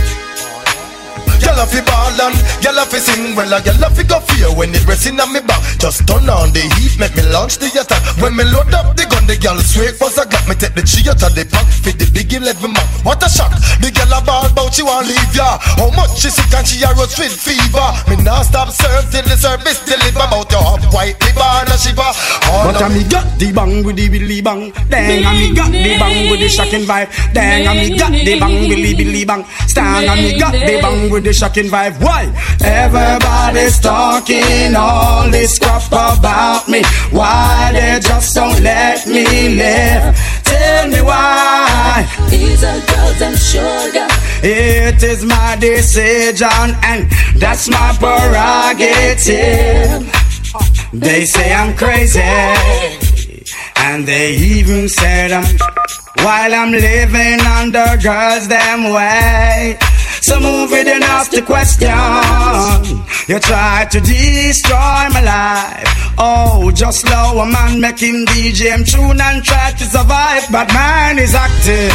Gyal a fi ball and gyal a fi sing well. A gyal a fi go fear when it resting on me back. Just turn on the heat, make me launch the attack. When me load up the gun, the gyal swag was a got me take the tree out of the pack. Fit the big eleven man. What a shock! The gyal a ball bout she want leave ya. How much she sick and she a rose with fever. Me nah stop serve till the service deliver. Bout your hot white liver and a shiver. All But I me got the bang with the billy bang. Dang, I me got the bang with the shocking vibe. Dang, I me got the bang billy billy bang. Stang, I me got the bang with the shocking vibe. Why? Everybody's talking all this crap about me. Why they just don't let me live? Tell me why. These are girls and sugar. It is my decision and that's my prerogative. They say I'm crazy and they even said I'm while I'm living under girls them way. So move it and ask the question. You try to destroy my life. Oh, just low a man making DJ tune and try to survive, but mine is active.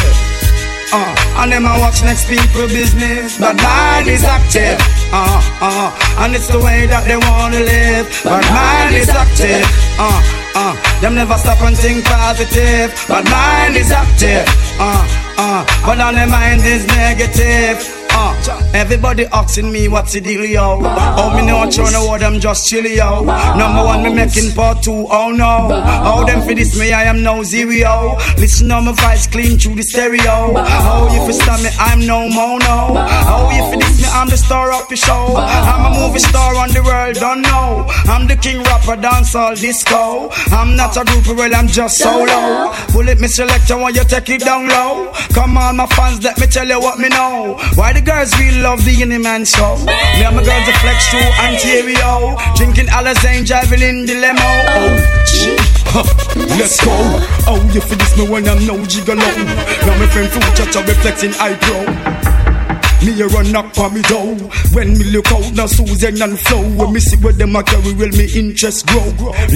Uh, and them I watch next people business, but mine is active. Uh, uh, and it's the way that they wanna live, but mine is active. Uh, uh, them never stop and think positive, but mine is active. Uh, uh, but on their mind is negative. Uh, everybody asking me what's the deal, yo. Oh, me no to word, I'm just chill, yo. Number one, me making part two, oh no. Oh, them for this, me, I am no zero. Listen on my voice clean through the stereo. Oh, if you stop me, I'm no mono. Oh, you for this, me, I'm the star of the show. I'm a movie star on the world, don't know. I'm the king rapper, dance all disco. I'm not a group, well, I'm just solo. Bullet me selector, when you take it down low. Come on, my fans, let me tell you what me know. Why the girls really love the Any Man show? Me and my girls a flex through Ontario. Drinking Alizane, driving in the limo. Oh, Let's go. Oh, you for this me when I'm no gigolo. Now my friend food touch a reflecting eye pro. Me a run up on me door When me look out now Susan and Flow When me see where them a carry will me interest grow.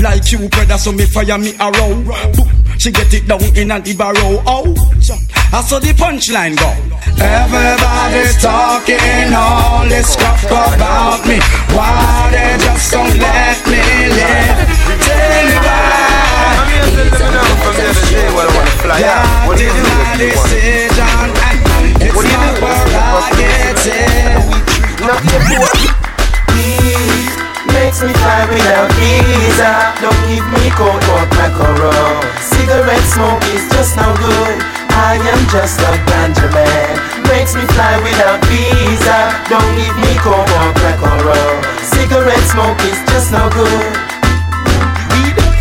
Like you brother so me fire me arrow Boom, She get it down in an barrow Oh I saw the punchline go. Everybody's talking all this crap about me. Why they just don't let me live? Tell me why. Yeah, this is my decision and It's coke or crack Cigarette smoke is just no good. I am just a ganja man. Makes me fly without visa. Don't give me coke or crack or Cigarette smoke is just no good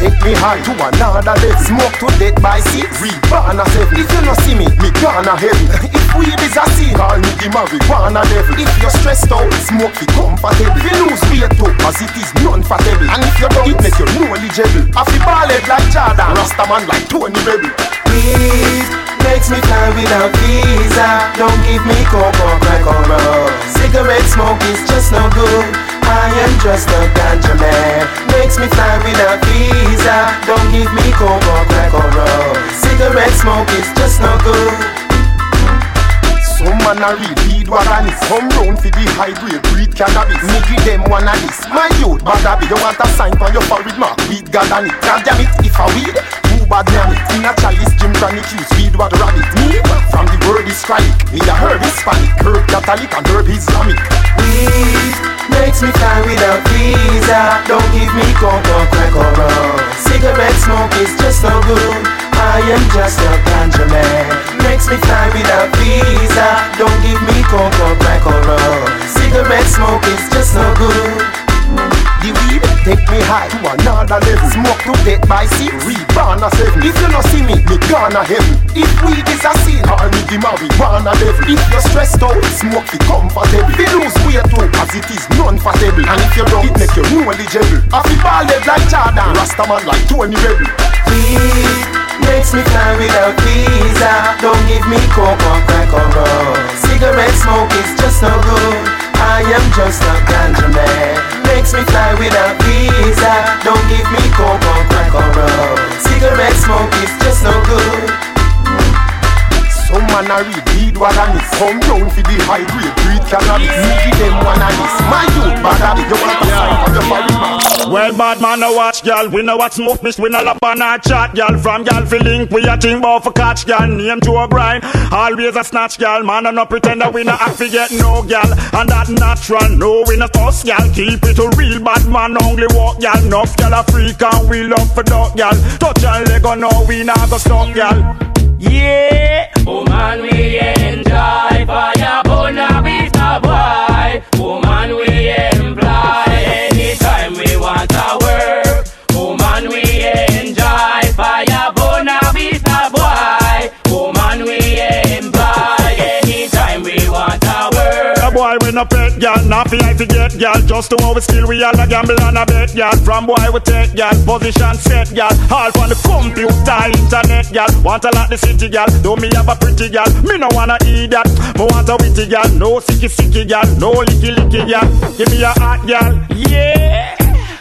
Take me high to another level Smoke to death by six. Reborn a seven If you no see me, me gonna heaven If weed is a sin, call me the marijuana devil If you're stressed out, smoke fi comfortable. If you lose weight too, as it is non-fatable And if you don't, it make you knowledgeable. I fi ball head like Jordan Rasta man like Tony Rebel Weed makes me fly without visa. Don't give me coke or crack or rum Cigarette smoke is just no good I am just a ganja man Makes me fly without visa. Don't give me coke or crack or rum. Cigarette smoke is just no good. Some man a what I need Come round for the high grade, breed cannabis. Me give them one of this. My youth, bad habit. You want a sign for your forehead mark Weed God on it. God damn it, if I weed bad In a chalice, what rabbit Me, from the word Me a herb Hispanic Herb Catholic and herb Islamic Weed makes me fly without visa. Don't give me coke or crack or rum. Cigarette smoke is just no good. I am just a ganja man. Makes me fly without visa. Don't give me coke or crack or rum. Cigarette smoke is just no good The weed take me high to another level. Smoke to death by six Reborn a seven If you no see me, me gonna heaven If weed is a sin, call me the marijuana devil If you're stressed out, smoke fi comfortable. Fi lose weight too, cause it is non-fatable And if you don't, it make you knowledgeable I fi ball like Jordan Rasta man like Tony Rebel. Weed makes me fly without visa. Don't give me coke or crack or rum. Cigarette smoke is just no good. I am just a ganja man Makes me fly without visa Don't give me coke or crack or rum Cigarette smoke is just no good Some man a read, read what I miss. Come down for the high grade, breed cannabis. Me give them one of this. My youth, bad habit, you want to sign for your foreign Well, bad man, no watch, gal. We know what's smoke, miss. We no lap on our chat, gal. From fi link, we a think bout for catch, gal. Name Joe Brian, always a snatch, gal. Man, and no pretend that we no act fi get no, gal. And that natural, no, we no fuss, gal. Keep it a real bad man, only walk, gal. Enough, a freak, and we love for dog, gal. Touch a leg on, no, we not go stop, gal. Yeah. Woman, we enjoy fire, bona vista boy. Woman, we employ anytime we want to work. Woman, we enjoy fire, bona vista boy. Woman, we employ anytime we want to work. A boy we no gal, not fi I fi get gal. Just to how we skill we all a gamble and a bet gal. From boy we take gal, position set gal. All from the computer, internet gal. Want a lot the city gal, do me have a pretty gal. Me no wanna eat that, me want a witty gal. No sicky sicky gal, no licky licky gal. Give me a hot gal, yeah.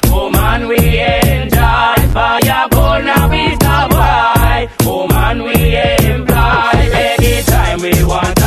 Woman, we enjoy fire, bona vista boy. Woman, we employ anytime we want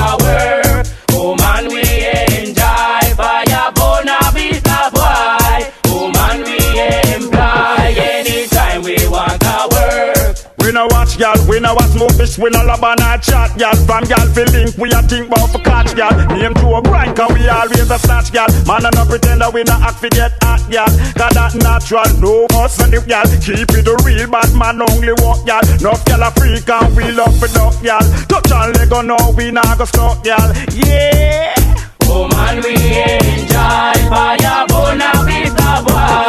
no gal, we no watch smoke fish, we no love and I chat gal. From gal fi link, we a think bout for catch gal. Name to a grind, cause we always a snatch gal. Man, I no pretend that we no act fi get hot gal. Cause that natural, no us and if gal. Keep it a real bad man, only walk gal. Enough gal a freak and we love for duck gal. Touch on leg on no, we not go stuck gal. Yeah. Oh, Woman, we enjoy fire, bona vista boy.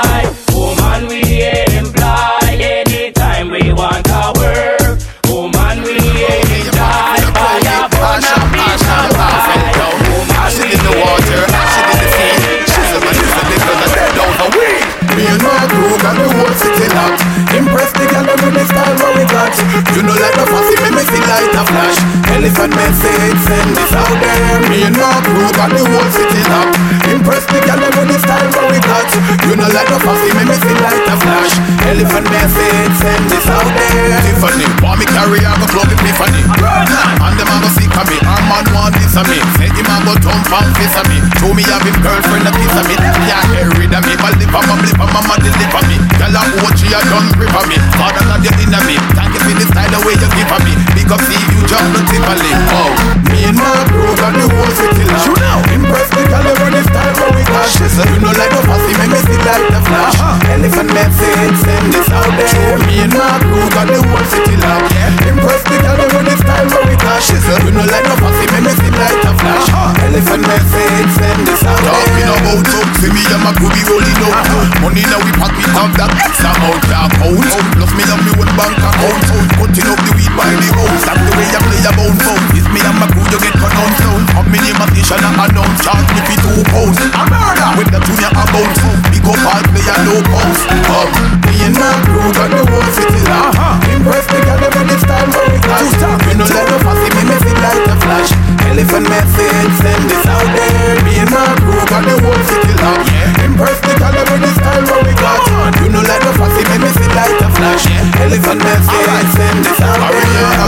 You know like the fussy, me make it light a flash. Elephant message, send this out there. Me and my crew got the whole city locked. Impress the girl with the style for we got. You know like the fussy, me make it light a flash. Elephant message, send this out there. Tiffany, want me carry I go club Epiphany. And them a go sick of me. Our man want this of me. Say him a go thump and kiss of me. Show me have him girlfriend a kiss of me. Yeah, get rid of me. But lip on my lip on my mama deliver me. Girl a watch you a done grip of me. Father not the inner me. Thank you for the style the way you give of me. Big up see you jump the tip of lip. Oh, me and my crew got the whole city locked. You know, impress the girl uh-huh. over the style what we got. She said you know like a fussy, me me see like the flash. Uh-huh. Elephant message, send this out there. Me and my crew got the whole city locked. Impress the girl over the style what we got. She said you know like a fussy, me me see like the flash. Elephant message, send this out there. Talking about love, see me and my crew be rolling out. Uh-huh. Money now we pocket have that X amount to account. Plus me have me one bank account. Cutting up the weed by the house. That's the way I play about phone. It's me and my crew you get pronounced down. Me a station and announce. Charge me for two pounds. A murder when the tune you about. Big up all play a no post. Come, me and my crew got the whole city locked. Impress the girl with the style what we got. You know let no fussy me me see like a flash. Elephant message send this out there. Me and my crew got the whole city locked. Impress the girl with the style what we got. You know like no fussy me me see like a flash. Elephant message out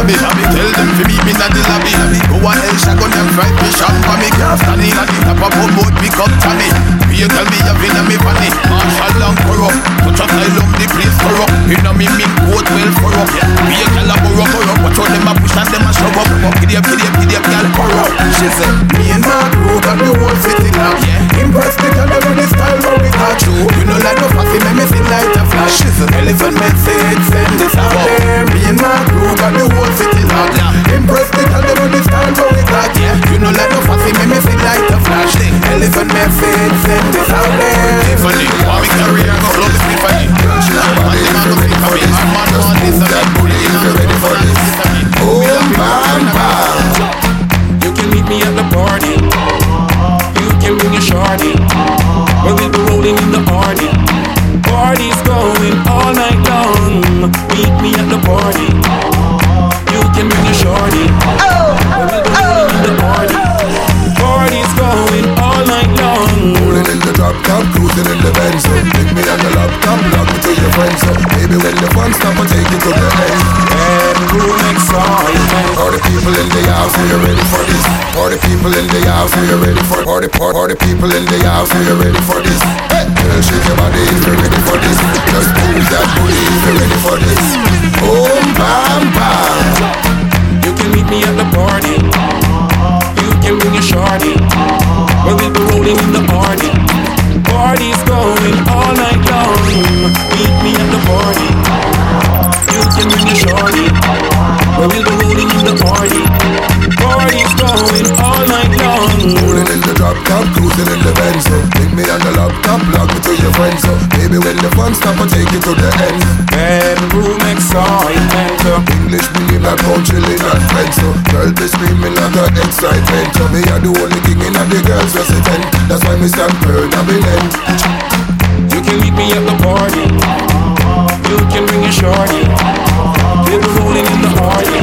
there. Them to meet me in the lobby. Go on hell shotgun and fried fish up for me. Standing at the top of a boat pick up Tommy. You tell me you've been a me funny. Marshall and corrupt. Touch up asylum the place corrupt. You know me mean coat well corrupt. Be a girl a burrow corrupt. Watch out them a push and them a shove up. Giddy up, giddy up, giddy up, girl corrupt. She said me and my crew got the whole city locked. Impress the girl with the style what we got you. You know like no fussy, make me feel like a flash. She said elephant message send this out there. Me and my crew got the whole city locked. Impress the girl with the style what we got. You know like no fussy, make me feel like a flash. Elephant message send this out there. Tiffany, want me carry her go love Tiffany. She like man, the man go flip for me. Man, man want this and that. Bully, you know ready for this. Oh, man, man. You can meet me at the party. You can bring your shorty. Well, we'll be rolling in the party. Party's going all night long. Meet me at the party. You can bring your shorty. Well, we'll be rolling the party. Party's going all night long. Rolling in drop top, cruising in the Benz. So take me on the laptop, knock me to your friends. So baby, when the fun stop, I take you to the end. And room excitement. All the people in the house are you ready for this? Party people in the house, are you ready for party party party people in the house, are you ready for this? Hey, girl, shake your body if you're ready for this. Just move that booty if you're ready for this. Boom, bam, bam. You can meet me at the party. Can bring your shorty. We'll be rolling in the party. Party's going all night long. Meet me at the party. You can bring your shorty. Well, we'll be rolling in the party. Party's going all night long. Rolling in the drop top, cruising in the Benz. So Bring me on the laptop, log me to your friends. So baby, when the fun stop, I'll take you to the end. Bedroom excitement. English medium, not country, not French. So girl, be screaming like an excitement. So me, I the only king in the girls resident. That's why me stand pearl, I'm in. You can meet me at the party. You can bring your shorty. We'll be rolling in the party.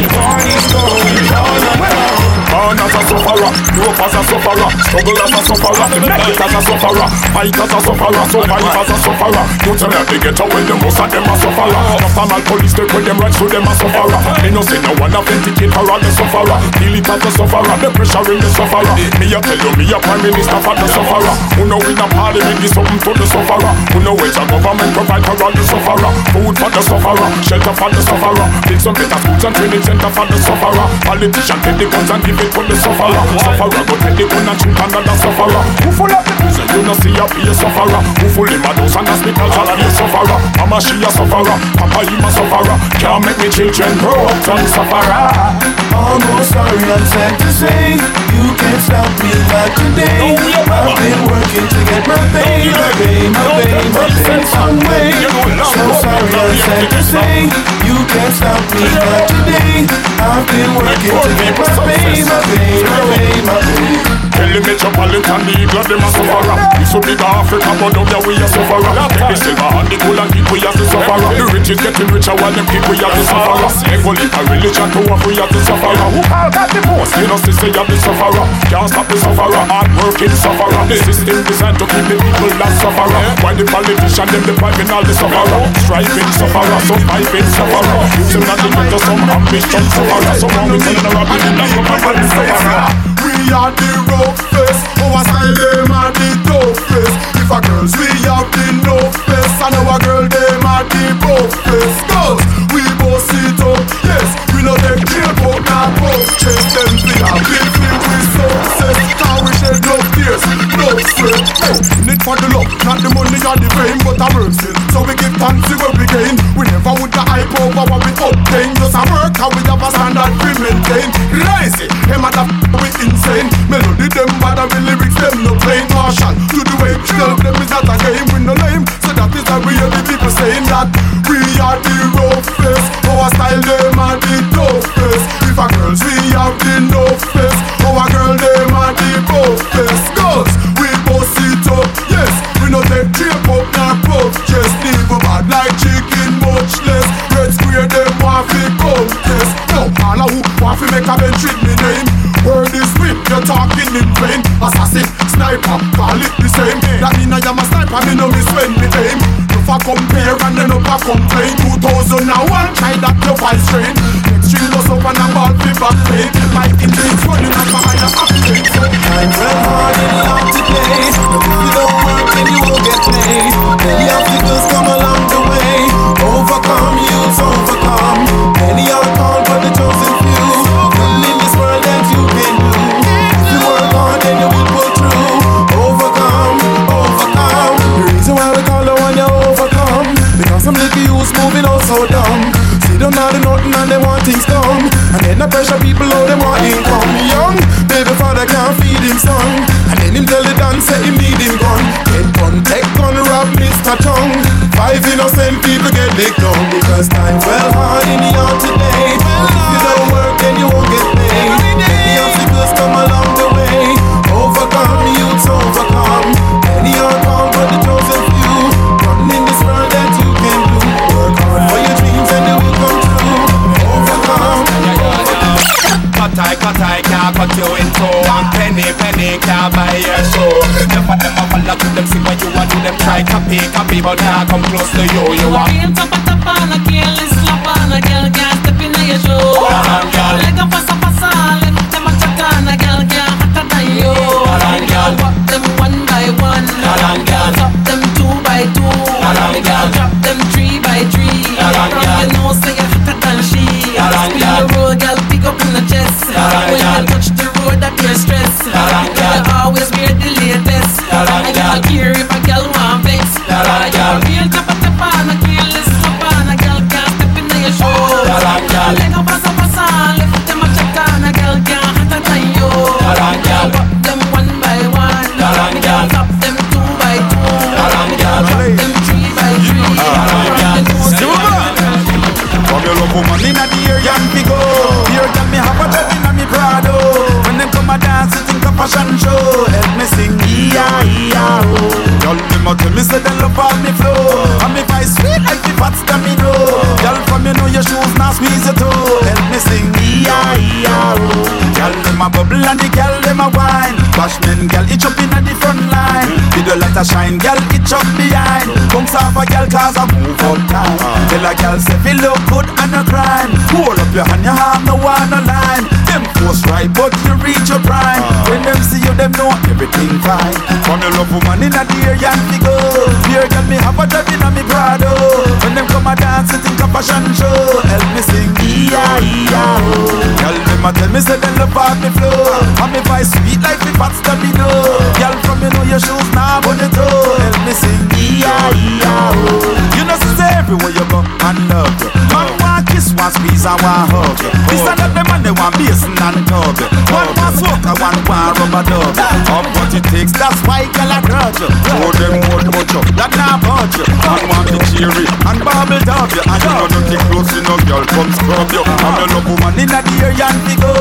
The Party's going all night long. Born as a sufferer, grew up as a sufferer, struggle as a sufferer, make it as a sufferer, fight as a sufferer, survive as a sufferer. You tell me they get away, the most of them a sufferer. Time police take with them right, so them a sufferer. Me no say no one authenticate for all the sufferer. Feel it as a sufferer, the pressure in the sufferer. Me a tell you, me a prime minister for the sufferer. Who know in a parliament give something to the sufferer. Who know which a government provide for all the sufferer. Food for the sufferer, shelter for the sufferer. Build some better schools and training center for the sufferer. Politician take the guns and give it to the sufferer. Sufferer go take the gun and shoot another sufferer. Who full of the prison, you know see a be a sufferer. Who full in my dose and hospitals and be a sufferer. Mama she a sufferer, Papa he a sufferer. Can't make me children grow up to sufferer. Almost sorry, I'm sad to say. You can't stop me not today. I've been working to get my pay My pay, my pay, my pay some way. So sorry, I'm sad to say. You can't stop me not today. I've been working to get my pay My Tell the metropolitan eagle them a sufferer We so big Africa but down there we a sufferer Take the silver and the gold and keep we as the sufferer The rich is getting richer while them keep we as the sufferer Evil a religion to what we as the sufferer Who call that the most? You know say you the sufferer Can't stop the sufferer, hard working sufferer The system designed to keep the people that sufferer While the politician them depriving all the sufferer Striving sufferer, surviving sufferer Using not the to some ambition sufferer Someone we telling a rabbit in the government We are the roughest, our style them are the toughest. If a girls we have the toughest, and our girl them are the roughest. Girls, we both it up, yes. We no take jail, but not both chest. Them we have the no sweat. Oh, need for the love, not the money or the fame, but a mercy. So we give thanks to we gain. We never would the hype over what we obtain. Just a work how we have a standard we maintain. Rise it, them other we insane. Melody them bad and the lyrics them no plain. Marshall to the way, tell them is not a game. We no lame, so that is why we hear the people saying that we are the roughest. Our style them are the toughest. If a girls we have the toughest. Our make a bench with me name. Word is whip, you're talking in vain. Assassin, sniper, call it the same. That mean I am a sniper, me no miss when me aim. If I compare and then up I complain 2001, try that your voice strain Next string goes up and a ball fi back pain My inmates running up behind a octane I'm well hard long to play But if you don't work then say him need him gun Get gun, take gun, rob Mr. Tongue Five innocent people get licked down Because time's well hard in the yard today But copy, fine From your love woman in a dear young go Here girl, me have a job in a me Prado. When them come a dance, think a fashion show. Help me sing E-I-E-I-O Girl, them a tell me say them love me flow And me voice sweet like me fat stamina Girl, from you know your shoes now squeeze, want hug. This and that, them man they want basin and tub One want soca, one want rubber dub. Up what it takes, that's why girl I grudge. Show them what much you, that not budge. Man want be cheery and bubble dub. And you know nothing close, you know girl come scrub you. I'm your love woman in the area and go.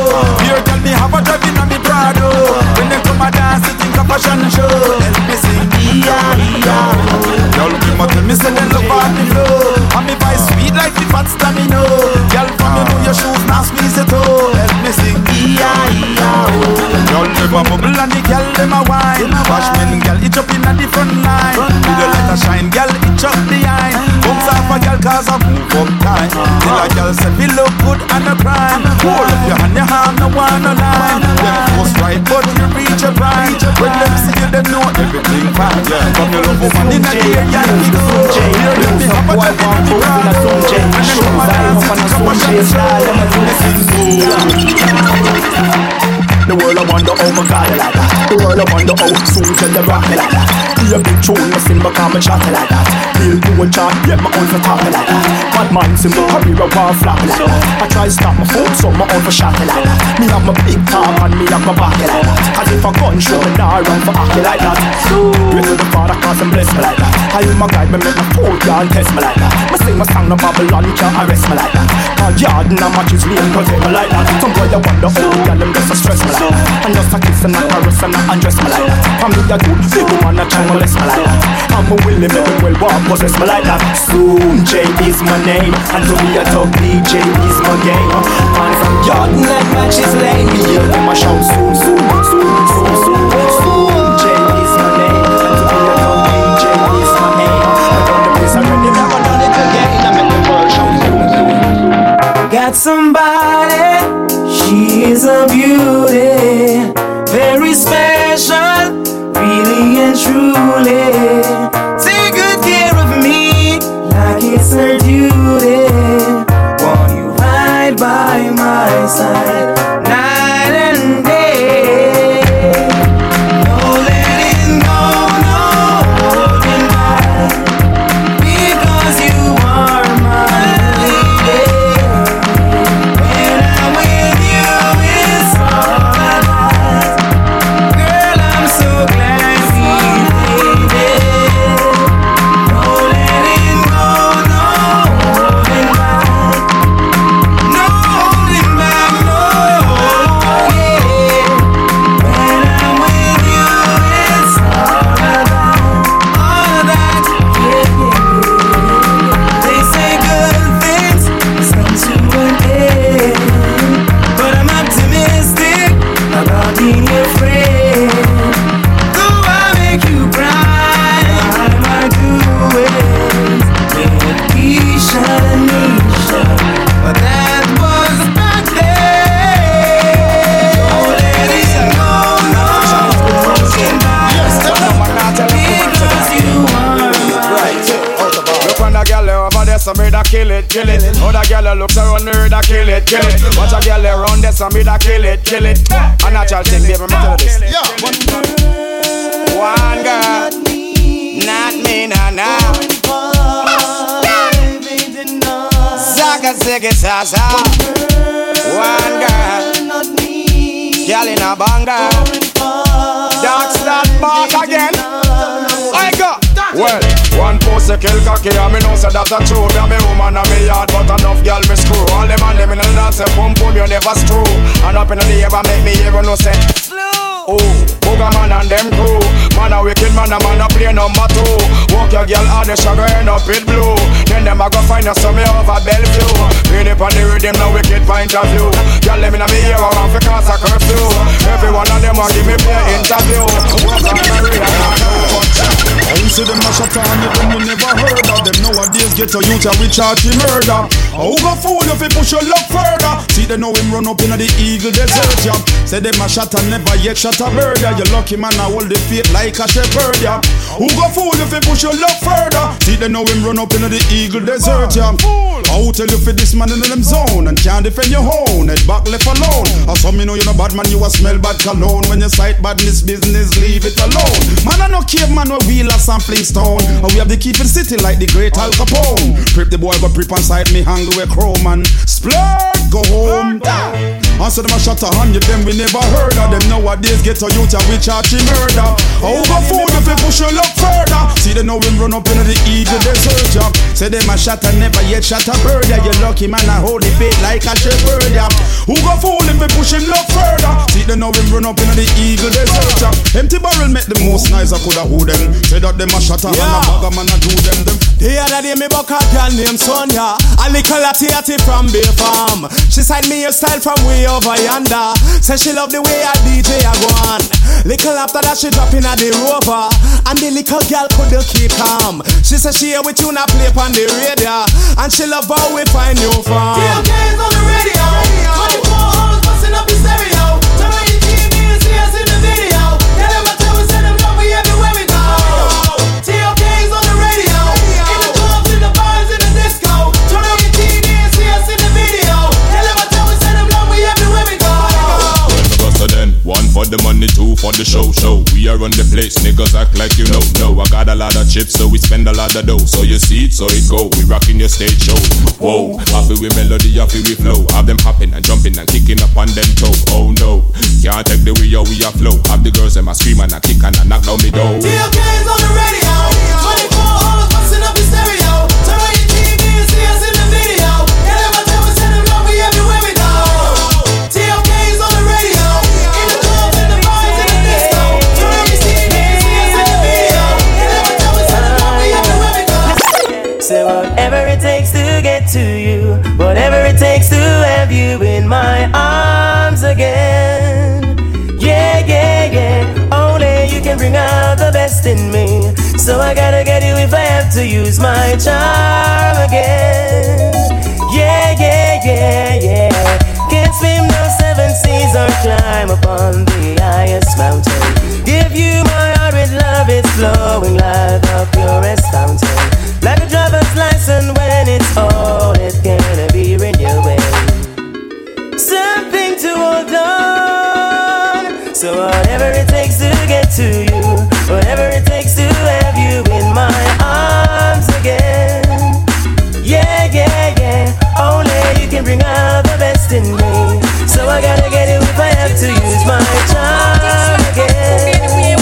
Here tell me have a job in a me Prado. When they come a dance, you think a fashion show. Help me sing E-I-E-I-O Girl, them a tell me say they love all me flow And me voice sweet like the fat stamina. Girl, from you know your shoes now squeeze your toe Help me sing. E-I-E-I-O Girl, them a bubble and the girl them a wine. Bashman girl, itch up inna the front line. Video light a shine, girl, itch up behind Bounce off a girl cause I move up time. Till a girl say feel look good and a prime Hold up your hand, your arm, no one no line Them force right, but you reach your prime. When them see you, they know everything fine From your love woman in the area, we go Here them be have a job in the crowd And them come a dance, you. think a fashion The world I wonder how my God like that. The world I wonder how soon can they rock me like that. Be a big tune, me sing, but come and chat like that. Feel you a chart, yeah, my own for talking like that. Bad man, see my career a war flap like that. I try to stop my foot, so my own for shotty like that. Me have my big talk and me have my backy like that. Cause if a gun show me nah run for hockey like that. Pray to the Father, cause him bless me like that. I am my guide, me make my foot, y'all test me like that. Me sing my song, no Babylon, can't arrest me like that. Cause yard and a match is real, protect me like that. Some boy I wonder how, y'all them just a stress me like that. And just a kiss and a caress and a undress me like that. For me a good, big woman a try molest me like that. I'm a willing, make me well walk, possess me like that. Soon J is my name, and to be a top DJ is my game. Man from Jordan and matches lane, me hear them a shout soon, soon, soon, soon, soon, soon. J my name, and to be a top DJ my name. I done the place already, never done it again. I make the world shout soon, soon. Got somebody, is a beauty, very special, kill it, kill it. Other girl looks around me, da kill it, kill it. Watch a girl around there, so me da kill it, kill it. A natural thing, baby, me tell this. One girl, not me, nah, nah. Zaga ziggy zaza. One girl, girl in a banger. A kill cocky and me know say that a true. Me a me woman and me yard but enough girl me screw. All them and them in the dance say pum pum you never screw. And up in the air make me hear no say Oh, Booga man and them crew. Man a wicked man a man a play number two. Walk your girl hard the sugar end up it blue. Then them a go find you some me over Bellevue. Read it on the rhythm no wicked point of view. Girl them in a me ear around for cause a curfew. Every one of them a give me play interview. Walk on the rhythm I see them mash up on you, them you never heard of them. Nowadays get a youth a we charge him murder. Oh, who go fool if he push your luck further? See they know him run up in the eagle desert, yeah. Say them a shot and never yet shot a bird, yeah You lucky man I hold the faith like a shepherd, yeah. Who go fool if he push your luck further? See they know him run up in the eagle desert, yeah. Oh, I will tell you for this man in them zone And can't defend your own, head back left alone. Or some me know you're no bad man, you a smell bad cologne. When you sight badness business, leave it alone. Man I no caveman, we wheel a sampling stone And we have to keep it city like the great Al Capone Prep the boy go prep on side me hungry with chrome and Splurge, go home Answer them a shot a hundred, them we never heard of them Nowadays get a youth and we charge murder go fool if you push your luck further See they know him run up in the eagle desert yeah. Say them a shot and never yet shot a bird yeah. You lucky man I hold the faith like a shepherd yeah. Who go fool if we push him luck further See they know him run up in the eagle desert yeah. Empty barrel make the most nice I coulda who them Say that them a shot and a bag a man a do them them. The other day me buck a girl named Sonia. A little latty from Bay Farm. She signed me a style from way over yonder. Say she love the way I DJ a go on. Little after that she drop in a the rover. And the little girl couldn't keep calm. She said she hear we tune a play on the radio. And she love how we find you from DLK's on the radio. 24 hours busting up the stereo for the show, show. We are on the place, niggas act like you know. No, I got a lot of chips, so we spend a lot of dough. So you see it, so it go. We rocking your stage show. Whoa, happy with melody, happy with flow. Have them hopping and jumping and kicking up on them toe. Oh no, can't take the way we are flow. Have the girls them a scream and a kick and a knock down me door. TLK's on the radio best in me. So I gotta get you if I have to use my charm again. Yeah, yeah, yeah, yeah. Can't swim no seven seas or climb upon the highest mountain. Give you my heart with love, it's flowing like the purest fountain. Like a driver's license when it's old, it's gonna be renewing. Something to hold on. So whatever it takes to get to you, whatever it takes to have you in my arms again. Yeah, yeah, yeah. Only you can bring out the best in me. So I gotta get it if I have to use my charm again.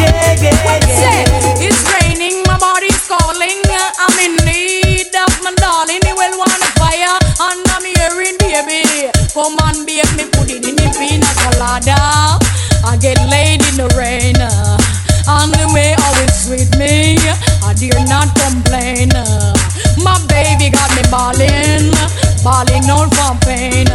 Yeah, yeah, yeah. It's raining, my body's calling. I'm in need of my darling. He will want a fire, and I'm hearing baby. Come on, bake me, put it in the pina colada. I get laid in the rain. Dare not complain. My baby got me balling, balling out from pain.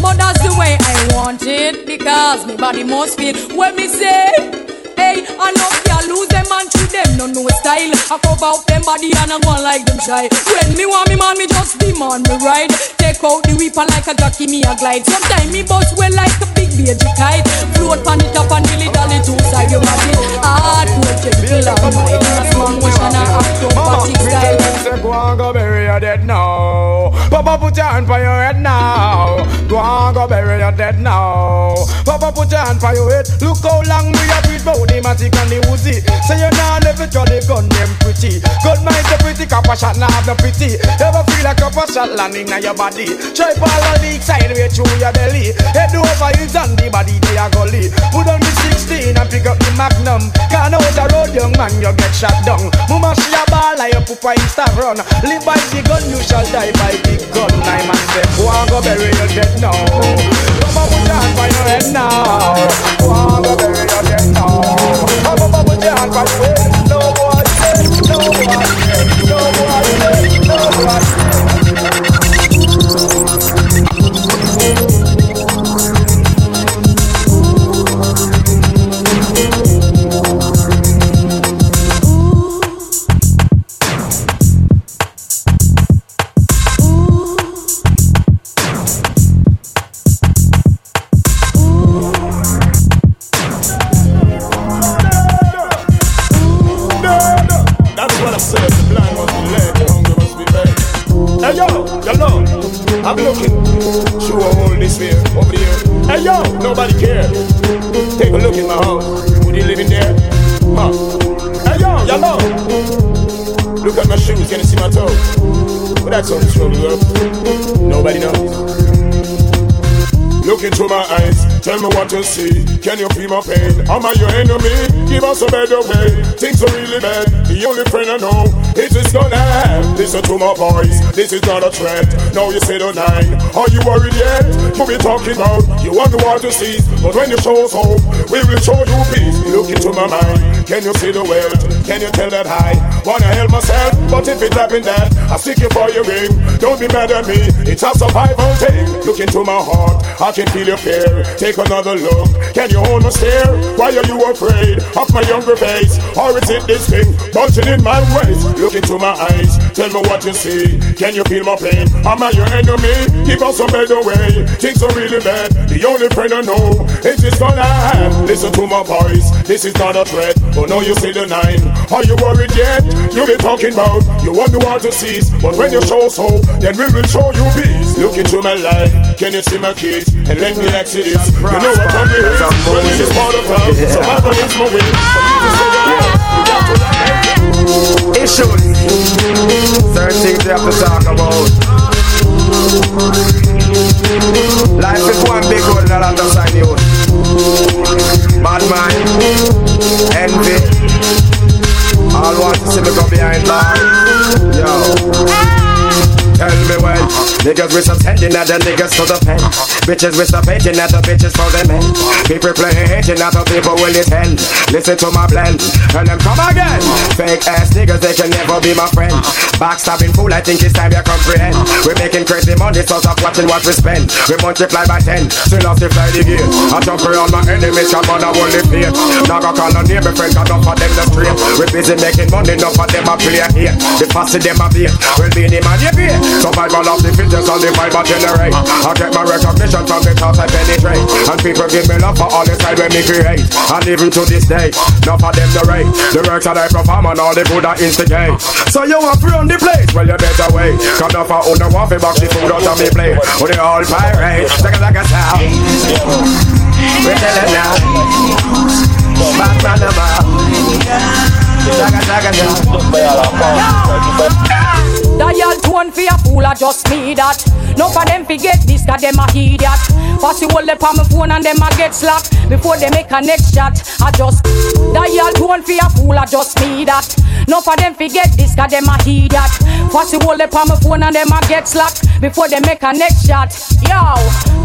But that's the way I want it because my body must feel when me say. Hey, I love ya lose them and treat them no no style. I cover up them body and I go like them shy. When me want me man, me just demand me ride. Take out the whip and like a jockey, me a glide. Sometimes me bust well like a big baby kite. Float pan it up and dilly dally two side. You imagine hard check kill out my small motion and acrobatic style. go bury your dead now. Papa, put your hand for your head now. Go on, go bury your dead now. Papa, put your hand for your head. Look how long we have with both the matic and the Uzi. Say you now never draw the gun, them pretty. Good mind the pretty, copper shot, now have no pity. Ever feel like a shot landing on your body? Try all the sideways through your belly. Head over heels on the body, they are gully. Put on the 16 and pick up the magnum. Can't out the road, young man, you get shot down. Mama, she a ball like a pupa insta run. Live by the gun, you shall die by the gun. I man say, go and go bury your dead now. Come on, put your hand by your head now. Go and go bury your dead now. Come on, put your hand by your head. I'm looking. Sure hold this way, over here. Hey yo, nobody care. Take a look at my house. Would you live in there? Huh? Hey yo, yo no. Look at my shoes, can you see my toes? But that's on the girl. Nobody knows. Look into my eyes, tell me what you see. Can you feel my pain? Am I your enemy? Give us a better way. Things are really bad. The only friend I know is this gonna have. Listen to my voice, this is not a threat. Now you say the nine. Are you worried yet? What we talking about? You want the war to cease, but when you show us hope, we will show you peace. Look into my mind. Can you see the world? Can you tell that I wanna help myself? But if it happen that I seek you for your ring, don't be mad at me. It's a survival thing. Look into my heart. I can feel your fear. Take another look. Can you hold my stare? Why are you afraid of my younger face? Or is it this thing bulging in my waist? Look into my eyes. Tell me what you see. Can you feel my pain? Am I your enemy? Give us some better way. Things are really bad. The only friend I know is this one I have. Listen to my voice. This is not a threat. Oh, but now you see the nine. Are you worried yet? You been talking about you want the war to cease. But when you show so, then we will show you peace. Look into my life. Can you see my kids? And let me you this. You know what I'm here this is part of love. So my money is my way. So you just say that. You got to like it. Issues. Certain things you have to talk about. Life is one big one and a lot of side news. Bad mind, envy. All want to see me go behind bars. Yo. Tell me when. Niggas with some sending at the niggas to the pen. Bitches with some painting at the bitches for the men. People playing hating at the people will attend. Listen to my blend And them come again. Fake ass niggas they can never be my friend. Backstabbing fool I think it's time you comprehend. We're making crazy money so stop watching what we spend. We multiply by ten Still fly the game I jump around my enemies come on I won't live here. Now go call on neighbor friends Cause enough of them the straight We busy making money enough of them a play here The fussy them a beat Will be the man you pay Survival of the fittest and the I generate. I get my recognition from the thoughts I penetrate. And people give me love for all the time when me create. And even to this day, enough of them the rate. The works that I perform and all the good I instigate. So you want to run the place, well you better wait Cause enough of the waffle box the food out of me plate. Oh they all pirate, take it like a sound. We tell them now. Back from the bar Jaga jaga jaga Dial tone for a fool, I just me that. No for them forget this, cause them a idiot. Pass the whole on my phone and them a get slack. Before they make a next shot, I just dial tone for a fool, I just me that. No for them forget this, cause them a idiot. Pass the whole on my phone and them a get slack. Before they make a next shot. Yo,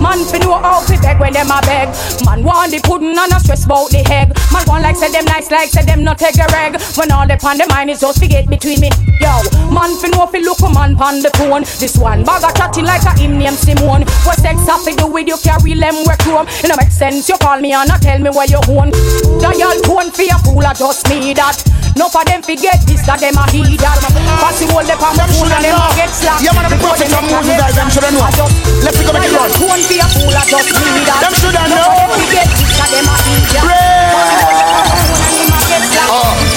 man fi know how fi beg when them a beg. Man want the pudding and a stress about the egg. Man want like say them nice, like say them not take a reg. When all the pan the mind is just forget between me. Yo, man fi know fi look a man pan the phone. This one bag a chatting like a him named Simone. What sex have to do with you carry them work home? It no make sense. You call me and not tell me where you own. Dial tone for your fool, I just me that. No for them forget this, that them a heed that. Pass the whole the pan the phone and them a get slack. Yeah, man, I'm prophet of Moses, guys. Them shoulda know. Let's go make it run. Tone for your fool, I just me that. Them shoulda know. No for them forget this, that them a heed that. Pass the whole pan the phone and them a get slack.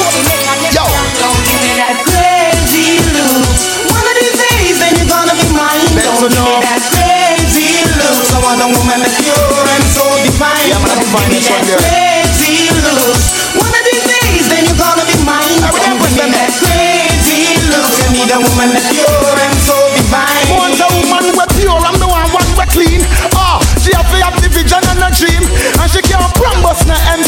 Finest one there. Crazy looks. One of these days, then you're gonna be mine. Don't give me that crazy looks. You need a woman that's pure and so divine. Want a woman pure and the one clean. Ah, she have to have the vision and a dream, and she can't promise no M16,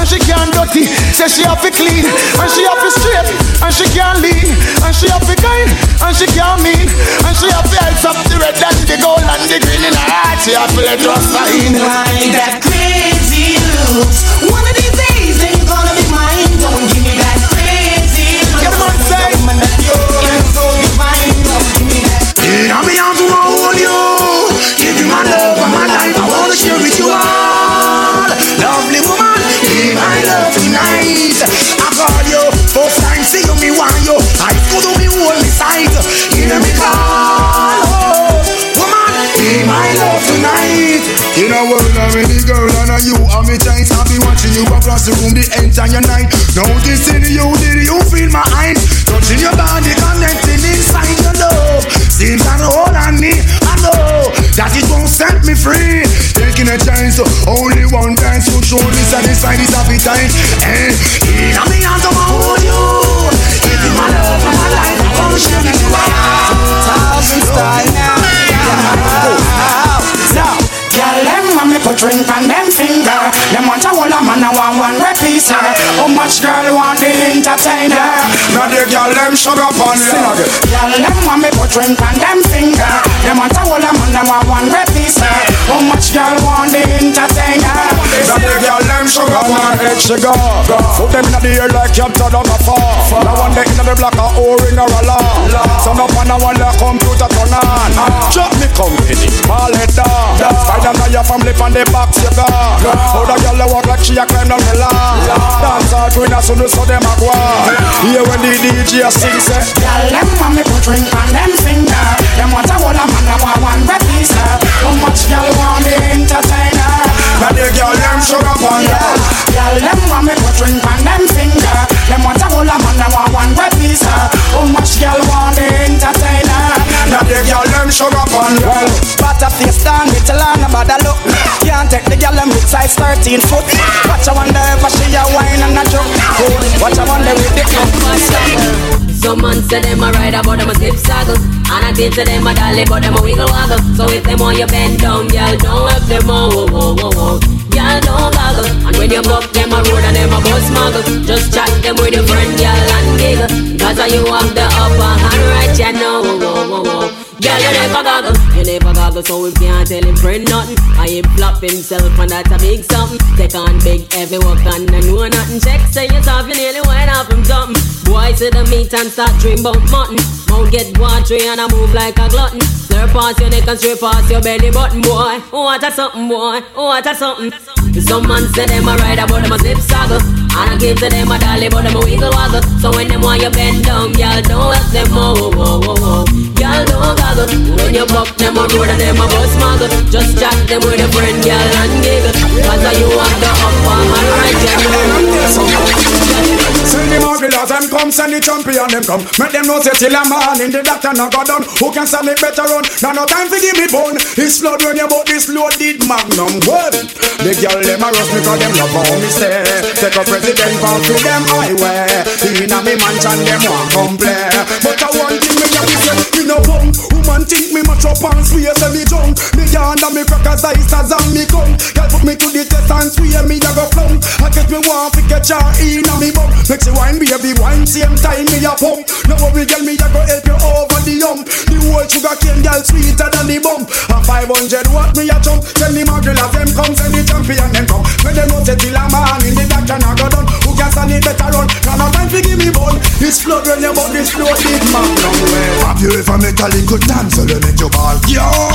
and she can't dirty. Say she have to clean, and she have to straight, and she can't lean, and she have to kind, and she can't mean, and she have to help up the red and the gold and the green in her heart. She have to let us shine. Like that crazy looks. You tight I'll be watching you across the room the entire night. Noticing you, did you feel my eyes? Touching your body, connecting inside your love. Seems that hold on me, I know That it won't set me free. Taking a chance, so only one dance Will surely satisfy this appetite. And in a me I'ma hold you. Give you my love and my life I wanna share with you Thousand style. Now. Now, put ring on them finger. Them want a whole a man, I want one repeat her. How much girl want the entertainer? Now the girl them sugar on you. Girl, them want me put ring on them finger. Them want a whole a man, I want one repeat her. How much girl want the entertainer? Now the girl them sugar on her head she go. Put them in the air like Captain on a fall. Now one day in the black or ring or a law. Son up on a one the computer turn on. Drop me company, ball head down. Spider man your family on the box you go. How the girl walk like she a climb down the lawn. Dance all queen as soon as so them a go. Here when the DJ sing say. Girl them want me put ring on them finger. Them want a whole a man a want one repiece. How much girl want the entertainer? Now the girl them sugar on you. Girl them want me put ring on them finger. Them want a whole a man a want one repiece. How much girl want the entertainer? Now the girl them sugar on you. Well, butter face down with a long about the look. Can't take the girl them with size 13 foot. Watch I wonder if she a wine and a joke. Watch I wonder with the club. Some man say them a ride but them a slip saddle And I think to them a dolly but them a wiggle waggle So if them want you bend down, y'all don't have them oh, whoa, whoa, whoa, whoa Y'all don't goggle And when you buck them a road and them a bus muggle Just chat them with your friend, y'all and giggle Cause you have the upper hand right, you know whoa, whoa, whoa, whoa Girl, you never goggle, you never goggle So we can't tell him friend nothing I him flop himself and that's a big something. Take on big heavy work and I know nothing. Check say yourself, you nearly went off him something. Boy, see the meat and start dream about mutton. Mouth get watery and I move like a glutton. Slurp past your neck and straight past your belly button Boy, Oh, what a something boy, Oh, what a something Some man say them a ride but them a slip saddle. And I give to them a dolly but them a wiggle waggle. So when them want you bend down, y'all don't help them oh, oh, oh, oh. Y'all don't goggle. When you buck them a road and them a bus muggle Just chat them with a friend, y'all and giggle. Cause you want the upper hand right, Send the marvelous them come, send the champion them come. Make them know say till a man in the doctor no go down. Who can stand it better run? Now no time for give me bone. It's blood when you bought this loaded magnum gun. The girl them a rush because them love how me stay. Take a president from to them highway. In a me mansion them want come play. But I want thing me have to me no bum. Woman think me much up and swear say me junk. Me yarn and me crackers ice as and me come. Girl put me to the test and swear me a go flum. I guess me want to catch her in a me bum. Make she wine baby wine same time me a pump. No worry girl me a go help you over the hump. The whole sugar cane girl sweeter than the bump. And 500 watt me a jump. Send the magdala them come, send the champion them come. When them know say till a man in the doctor now go done. Who can stand it better run? Now no time for give me bun. This flood when you bought this flood big magnum well. Have you ever met a little dancer? That make you ball? Y'all,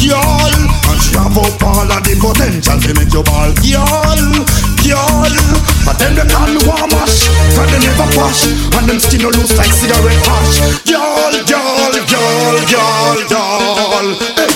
y'all. And she have up all of the potential to make you ball Y'all, y'all. But then they call me warm wash Cause they never wash. And them skin no loose like cigarette ash. Y'all, y'all, y'all, y'all, y'all. Hey,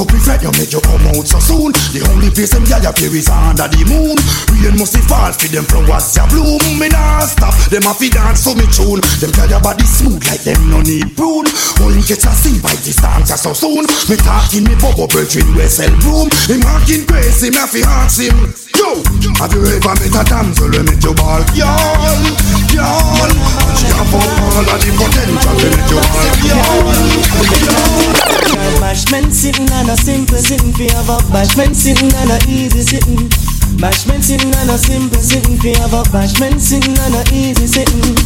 stupid fat, you make you come out so soon The only face them gyal ya carries under the moon. Rain must be fall for them flowers ya bloom. Me nah stop, them a fi dance so me tune. Them gyal ya body smooth like them no need prune. Oh, only catch a sing by this dance so soon. Me talking me bubble brethren we sell room. Him marking crazy, me a fi ask him. Yo, have you ever met a damsel when met your ball? Y'all, bashment sitting and a easy sitting. Bashment sitting and a simple sitting. Fi have a bashment sitting and a easy sitting.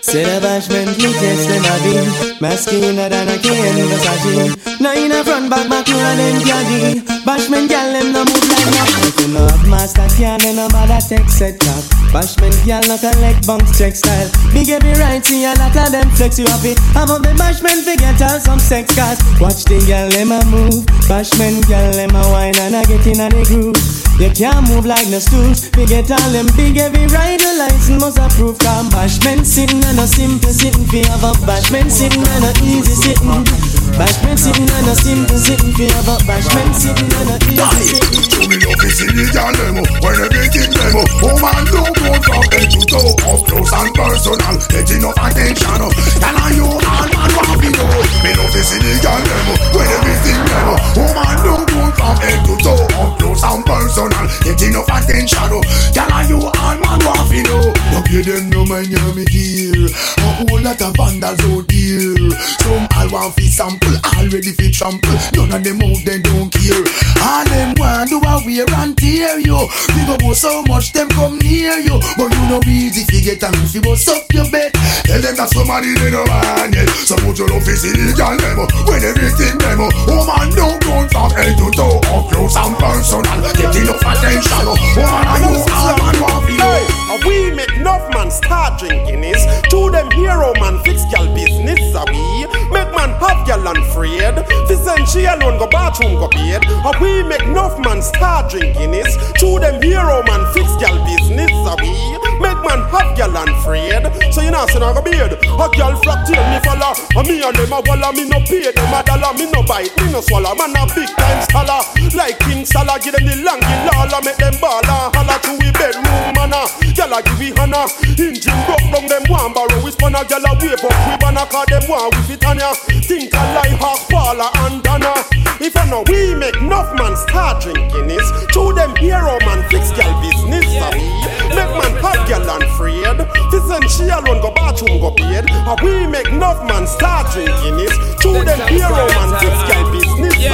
Say the bashment me test them a be. Masculine than a cane Versace Now in a front back back you and them caddy Bashment gal them no move like that Know have master can then no bother take set top Bashment gal no collect bunks check style Big every right see a lot of them flex you Have up the bashment fi get some sex cause Watch the gal them a move. Bashment gal them a wine and a get in a the groove. You can't move like no stools. We get all them big every rider license must approve. Cause bashment sitting and a simple sitting. Fi have a bashment sitting and a easy sitting. Bashment sitting and a simple sitting. Fi have a bashment sitting and a easy sitting To the girl them When everything them Woman don't go from head to toe. Up close and personal Get enough attention Tell her you all man want me know? Me love is in the girl them When everything them Woman don't go from head to toe. Up close and personal Get enough attention Tell her you all man want me know? No pay them no mind you me dear A whole lot of vandals out here. Some all want fi sample Already fi trample. None of them out they don't care. All them want do a wear and tear you. We go go so much them come near you. But you know easy fi get and if you bust up your bed Tell them that somebody they no want yet So put your love is illegal them When everything them Woman don't go from head to toe Up close and personal. Get enough attention. Woman are you all man? Want fi know we make enough man start drinking is To them hero man fix gal business a we? Make man have gal unafraid Fi send she alone go bathroom go bed we make enough man start drinking To them hero man fix gal business a we Make man have gal unafraid So you know say I go beard A gal flock tail me follow A me and them a walla me no pay them a dollar. Me no bite me no swallow. Man a big time scholar. Like King Salah give them the langy lala. Make them ball and holla to we bedroom manna Gal a give we honor. Engine broke down them one barrow We spun a gal a wave up we banna Cause them want we fit on ya Think a lie half Paula and Donna If I know we make enough man start drinking is To them hero man fix gal business we Make man have gal unafraid Fi send she alone go bathroom go bed. A we make enough man start drinking is To them hero man fix gal business we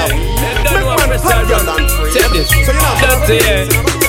Make man have gal unafraid So you know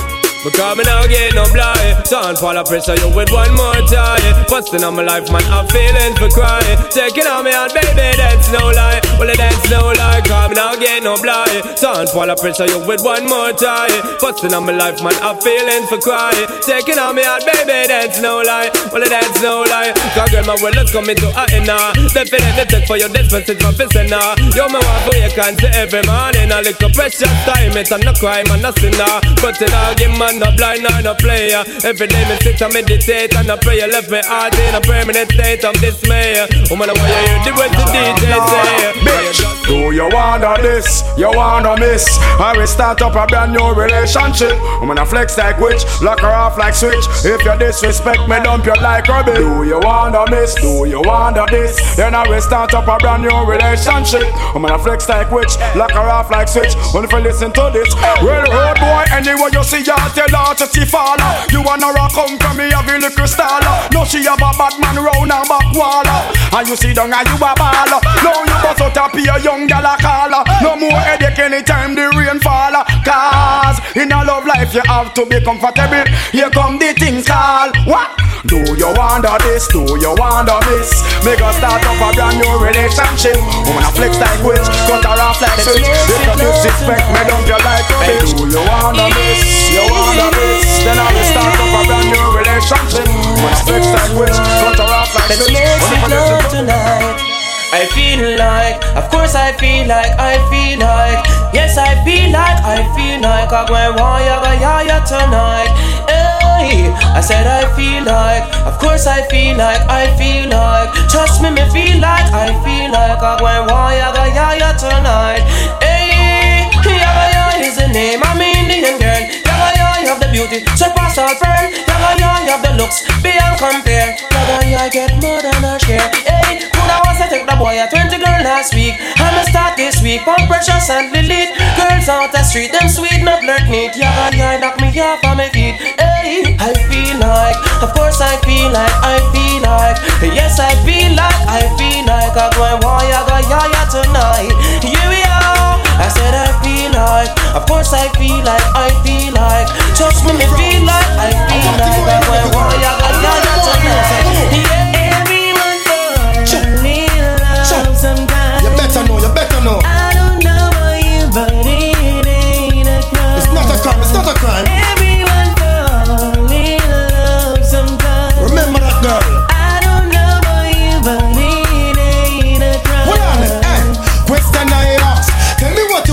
Because me now get no blind. Don't fall of pressure you with one more time. Busting on my life man I'm feeling for crying. Taking on me out baby that's no lie. Well that's no lie Cause me now get no blind. Don't fall of pressure you with one more time. Busting on my life man I'm feeling for crying. Taking on me out baby that's no lie. Well that's no lie. Cause girl my world is coming to a end now Definitely take for your despacito for pissing now You me want for you can say every morning. A little precious time it's a no crime and no sinner But it all give man no blind nor no player. Every day me sit and meditate and I pray. Left me heart in a permanent state of dismay. Woman, I want you hear the words the DJ say. Bitch, do you wanna this? You wanna miss? I will start up a brand new relationship. Woman, I'm gonna flex like witch, lock her off like switch. If you disrespect me, dump you like rubbish. Do you wanna miss? Do you wanna this? Then I will start up a brand new relationship. Woman, gonna flex like witch, lock her off like switch. Only if you listen to this. Well, road boy, anywhere you see, you tell her to see fall. You wanna rock come from me, a little style. No, she have a bad man round her back wall. And you see down and you a ball. No, you bust out a pure young gal a call. No more headache anytime the rain fall. Cause in a love life you have to be comfortable. Here come the things call. What? Do you wonder this? Do you wonder this? Make us start up a brand new relationship. Woman a flex like witch, cut her off like switch. If you disrespect me, don't you like a bitch? Do you wonder this? You wonder this? Then I will start up a brand new relationship. Woman a flex like witch, cut her off like Let's switch. make it for love tonight. I feel like, of course I feel like, I feel like, yes I feel like, I feel like I want ya, ya ya tonight. I said I feel like, of course I feel like, I feel like, trust me, me feel like, I feel like I go and want ya, go ya tonight. Hey, ya go ya is Indian name, I'm Indian girl. Yaga ya, you have the beauty, surpass all friend. Yaga ya, you have the looks, beyond compare. Yaga ya, I get more than a share. Hey, could I took to the boy a 20 girl last week? I'ma start this week, pump precious and delete. Girls out the street, them sweet, not flirt neat. Yaga ya, knock me off on my feet. Hey, I feel like, of course I feel like, I feel like. Yes, I feel like, I feel like. I'm going, why yaga ya ya tonight? Here we are. I said I feel like, of course I feel like, I feel like. Trust me, me feel like, I feel like. I'm going, why yaga ya ya tonight? Yeah,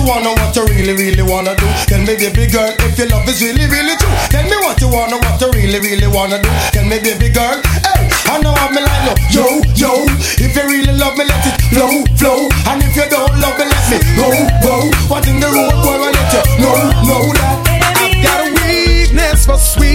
wanna, what you really, really wanna do. Tell me, baby girl, if your love is really, really true. Tell me what you wanna, what you really, really wanna do. Tell me, baby girl, hey, I know I'm like, yo, yo. If you really love me, let it flow, flow. And if you don't love me, let me go, go. What in the road, boy, I let you know, know that. I've got a weakness for sweetness,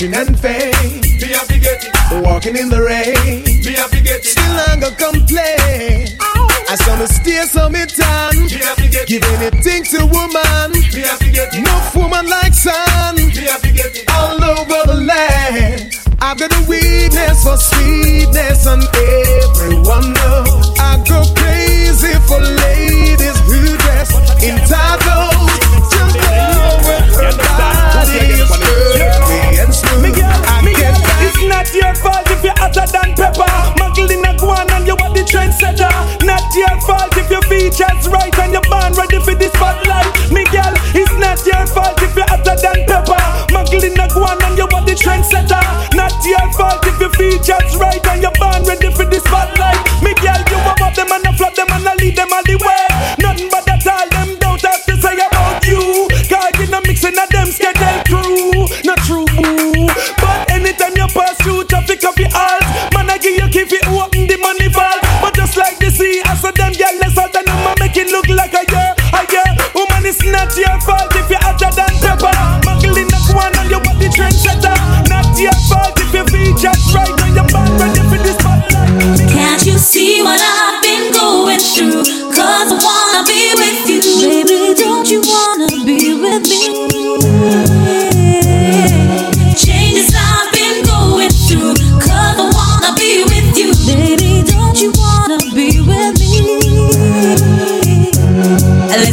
fortune and fame. Walking in the rain, still I'm gonna complain. I saw me stay so me time, give anything to woman. No woman like sun, all over the land. I've got a weakness for sweetness, and everyone if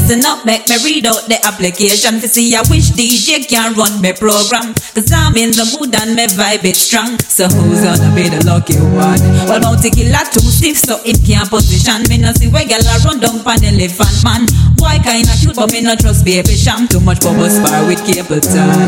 Listen up, make me read out the application to see I wish DJ can run my program. Cause I'm in the mood and my vibe is strong. So who's gonna be the lucky one? Well, Bounty Killer too stiff, so it can't position. Me no see where girl a run down pan elephant man. Why kinda cute, but me no trust Baby Cham. Too much bubble spar with cable tie.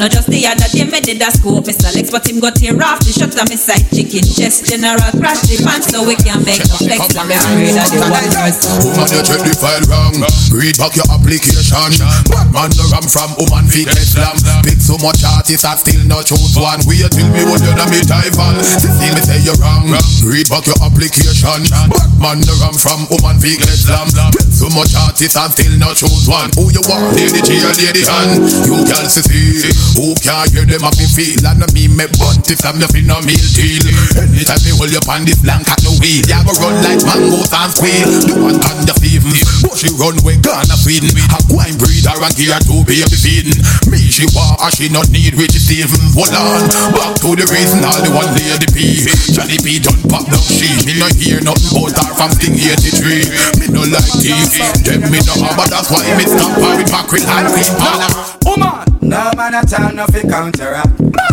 Not just the other day, me did a scope, Mr. Lex, but him got tear off the shot of me side chicken chest. General crash the pants, so we can make no flex. I'm afraid of the one verse. Woman, you check the file wrong. Read back your application. Batman the ram from woman feet get slam. Pick so much artists I still not choose one. Wait till me when you're me rival. See me say you're wrong. Read back your application. Batman the ram from woman feet get slam. Pick so much artists I still not choose one. Who you want? Lady or Lady Han? You can see. Who can hear them up in feel? And me me bunt if I'm nothing no meal deal. Anytime me hold you on this blank at no wheel. You go run like mangoes and squeal. You want on the things. But she run when Ghana A wine breeder and gear to baby feeding. Me she want and she not need Richie Stephens. Hold on, back to the reason all the one lady P. Johnny P done pop down she. Me no hear nothing about her from Sting 83. Me no like thief. Them me no have, but that's why me stop her with mackerel and feet. Woman, no man at all no fi counteract.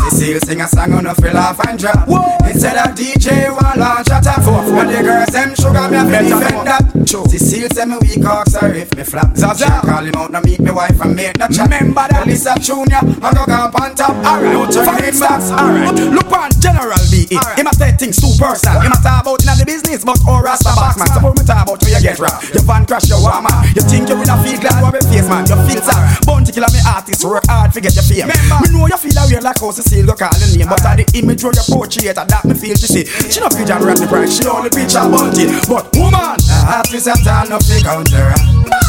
Cecile sing a song on no fi laugh and drop. Instead of DJ one launch at a four. And the girls them sugar me a fi defend that. Cecile say me weak ox or if me flap. Zaza call him out no meet me wife and make no chat. Remember that Lisa Junior I go camp on top. Alright, no turn it back. Alright, look on General B. E. Him a say things too personal. Him a talk about inna the business, but all rasta box man. Suppose me talk about where you get robbed. Your van crash your warmer. You think you winna feel glad over face man. You feel sad. Bounty killer me artist work hard to get your fame. Remember, Me know you feel a way like how Cecile go call the name, but at the image where you portrait that me feel she see. She no picture rat the price, she only picture bounty. But woman, the artist a turn up the counter.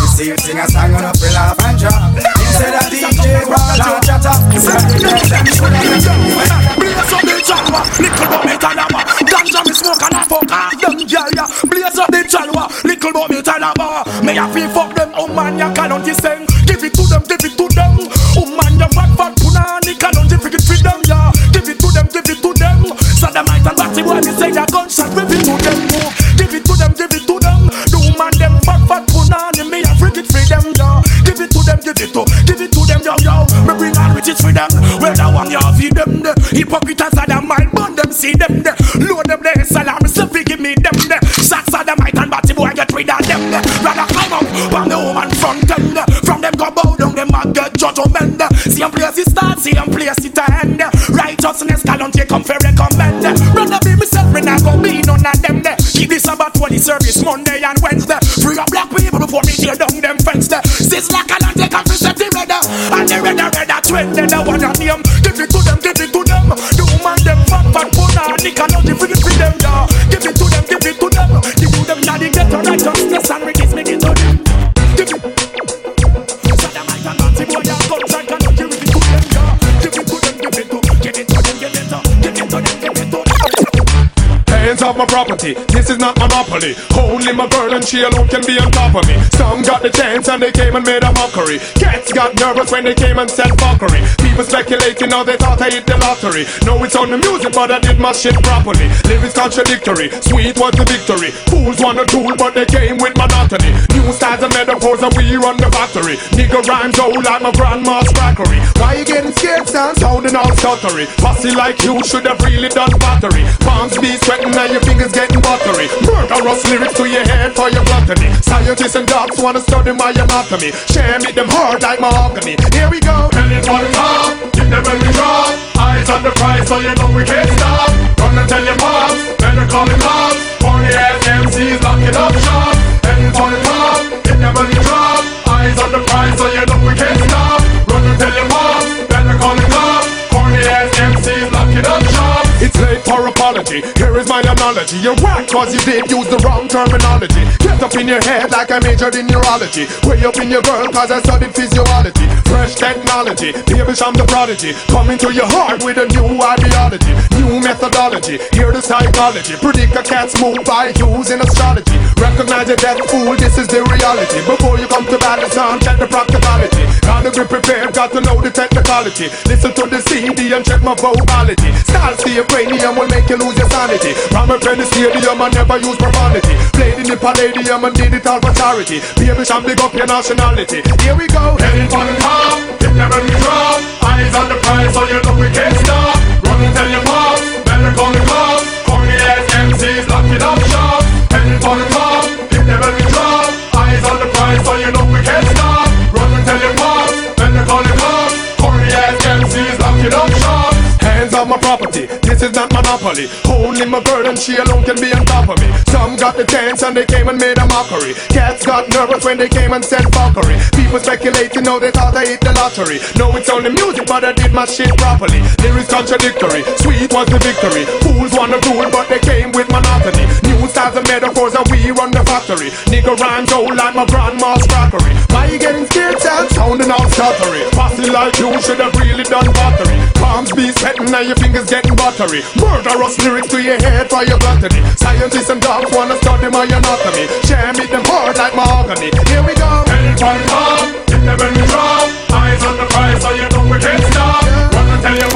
Cecile sing a song on a fill off and ah, drop. Instead of DJ roll out chatter, instead of the girls them should have Blaze up the jalwa, little but me talaba. Ganja me smoke and I fuck off them gyal ya. Blaze up the jalwa, little but me talaba. Me a feel fuck them, oh man ya can't sing. Give it to them, it. Sodomite and batty boy me say ya gunshot, give it to them. Give it to them, give it to them. The woman them fat fat punani me a forget for them ya. Give it to them, give it to, give it to them yo yo. Me bring all riches for them. Where the one ya feed them the hypocrite a mind burn them see them the load them the salam so give me them the shots might and batty boy get rid of them the rather climb up on the woman front end from them go bow down them a get judgment same place it start same place it end righteousness can't take come for recommend brother be myself me not go be none of them there. Keep this about 20 service Monday and Wednesday. Free up black people before me tear down them fence there. Sis like a land take off set the redder and the redder redder trend they don't wanna name give it to them give it to them. The woman them fat fat puna nickel out the free free them yeah. Give it to them give it to them. Give to them now they get righteousness and Off my property, this is not monopoly. Only my girl and she alone can be on top of me. Some got the chance and they came and made a mockery. Cats got nervous when they came and said fuckery. People speculating now they thought I hit the lottery. No, it's on the music, but I did my shit properly. Lyrics contradictory, sweet was the victory. Fools want a tool, but they came with monotony. New styles and metaphors and we run the factory. Nigga rhymes old like my grandma's crackery. Why you getting scared, son? Sounding all stuttery. Pussy like you should have really done battery. Palms be sweating and your fingers getting buttery. Murderous lyrics to your head for your gluttony. Scientists and docs wanna study my anatomy. Share me them hard like mahogany. Here we go. And it's on top, give them we drop. Eyes on the prize, so you know we can't stop. Run and tell your pops, better call the cops. Corny ass MCs locking up shop. And it's on top, give them we drop. Eyes on the prize, so you know Here is my analogy. You're whack cause you did use the wrong terminology. Get up in your head like I majored in neurology. Way up in your girl cause I studied physiology. Fresh technology, baby, I'm the prodigy. Coming to your heart with a new ideology. New methodology, hear the psychology. Predict a cat's move by using astrology. Recognize a death fool, this is the reality. Before you come to battle, son, check the practicality. Gotta be prepared, got to know the technicality. Listen to the CD and check my vocality. Style see stay cranium will make you lose your sanity. From a penny stadium, I never use profanity. Played in the palladium and did it all for charity. Baby Cham big up your nationality. Here we go. Heading for the top, hit when we drop. Eyes on the prize, so you know we can't stop. Run and tell your pops, better call the cops. Corny ass MCs, lock it up shop. Heading for the top, hit when we drop. Eyes on the prize, so you know we can't stop. Run and tell your pops, better call the cops. Corny ass MCs, lock it up shop. Hands on my property, is not monopoly. Only my and she alone can be on top of me. Some got the chance and they came and made a mockery. Cats got nervous when they came and said fuckery. People speculating, know they thought I hit the lottery. No, it's only music, but I did my shit properly. Lyrics contradictory, sweet was the victory. Fools wanna rule, but they came with monotony. New styles and metaphors and we run the factory. Nigga rhymes old like my grandma's crackery. Why you getting scared, son? Sounding all stuttery. Posse like you should have really done battery. palms be sweating and your fingers getting buttery history. Murderous lyrics to your head for your gluttony. Scientists and dogs wanna study my anatomy. Jam it them hard like mahogany. Here we go. Hell from top, hit them in the drop. Eyes on the prize, so you know we can't stop. Wanna tell you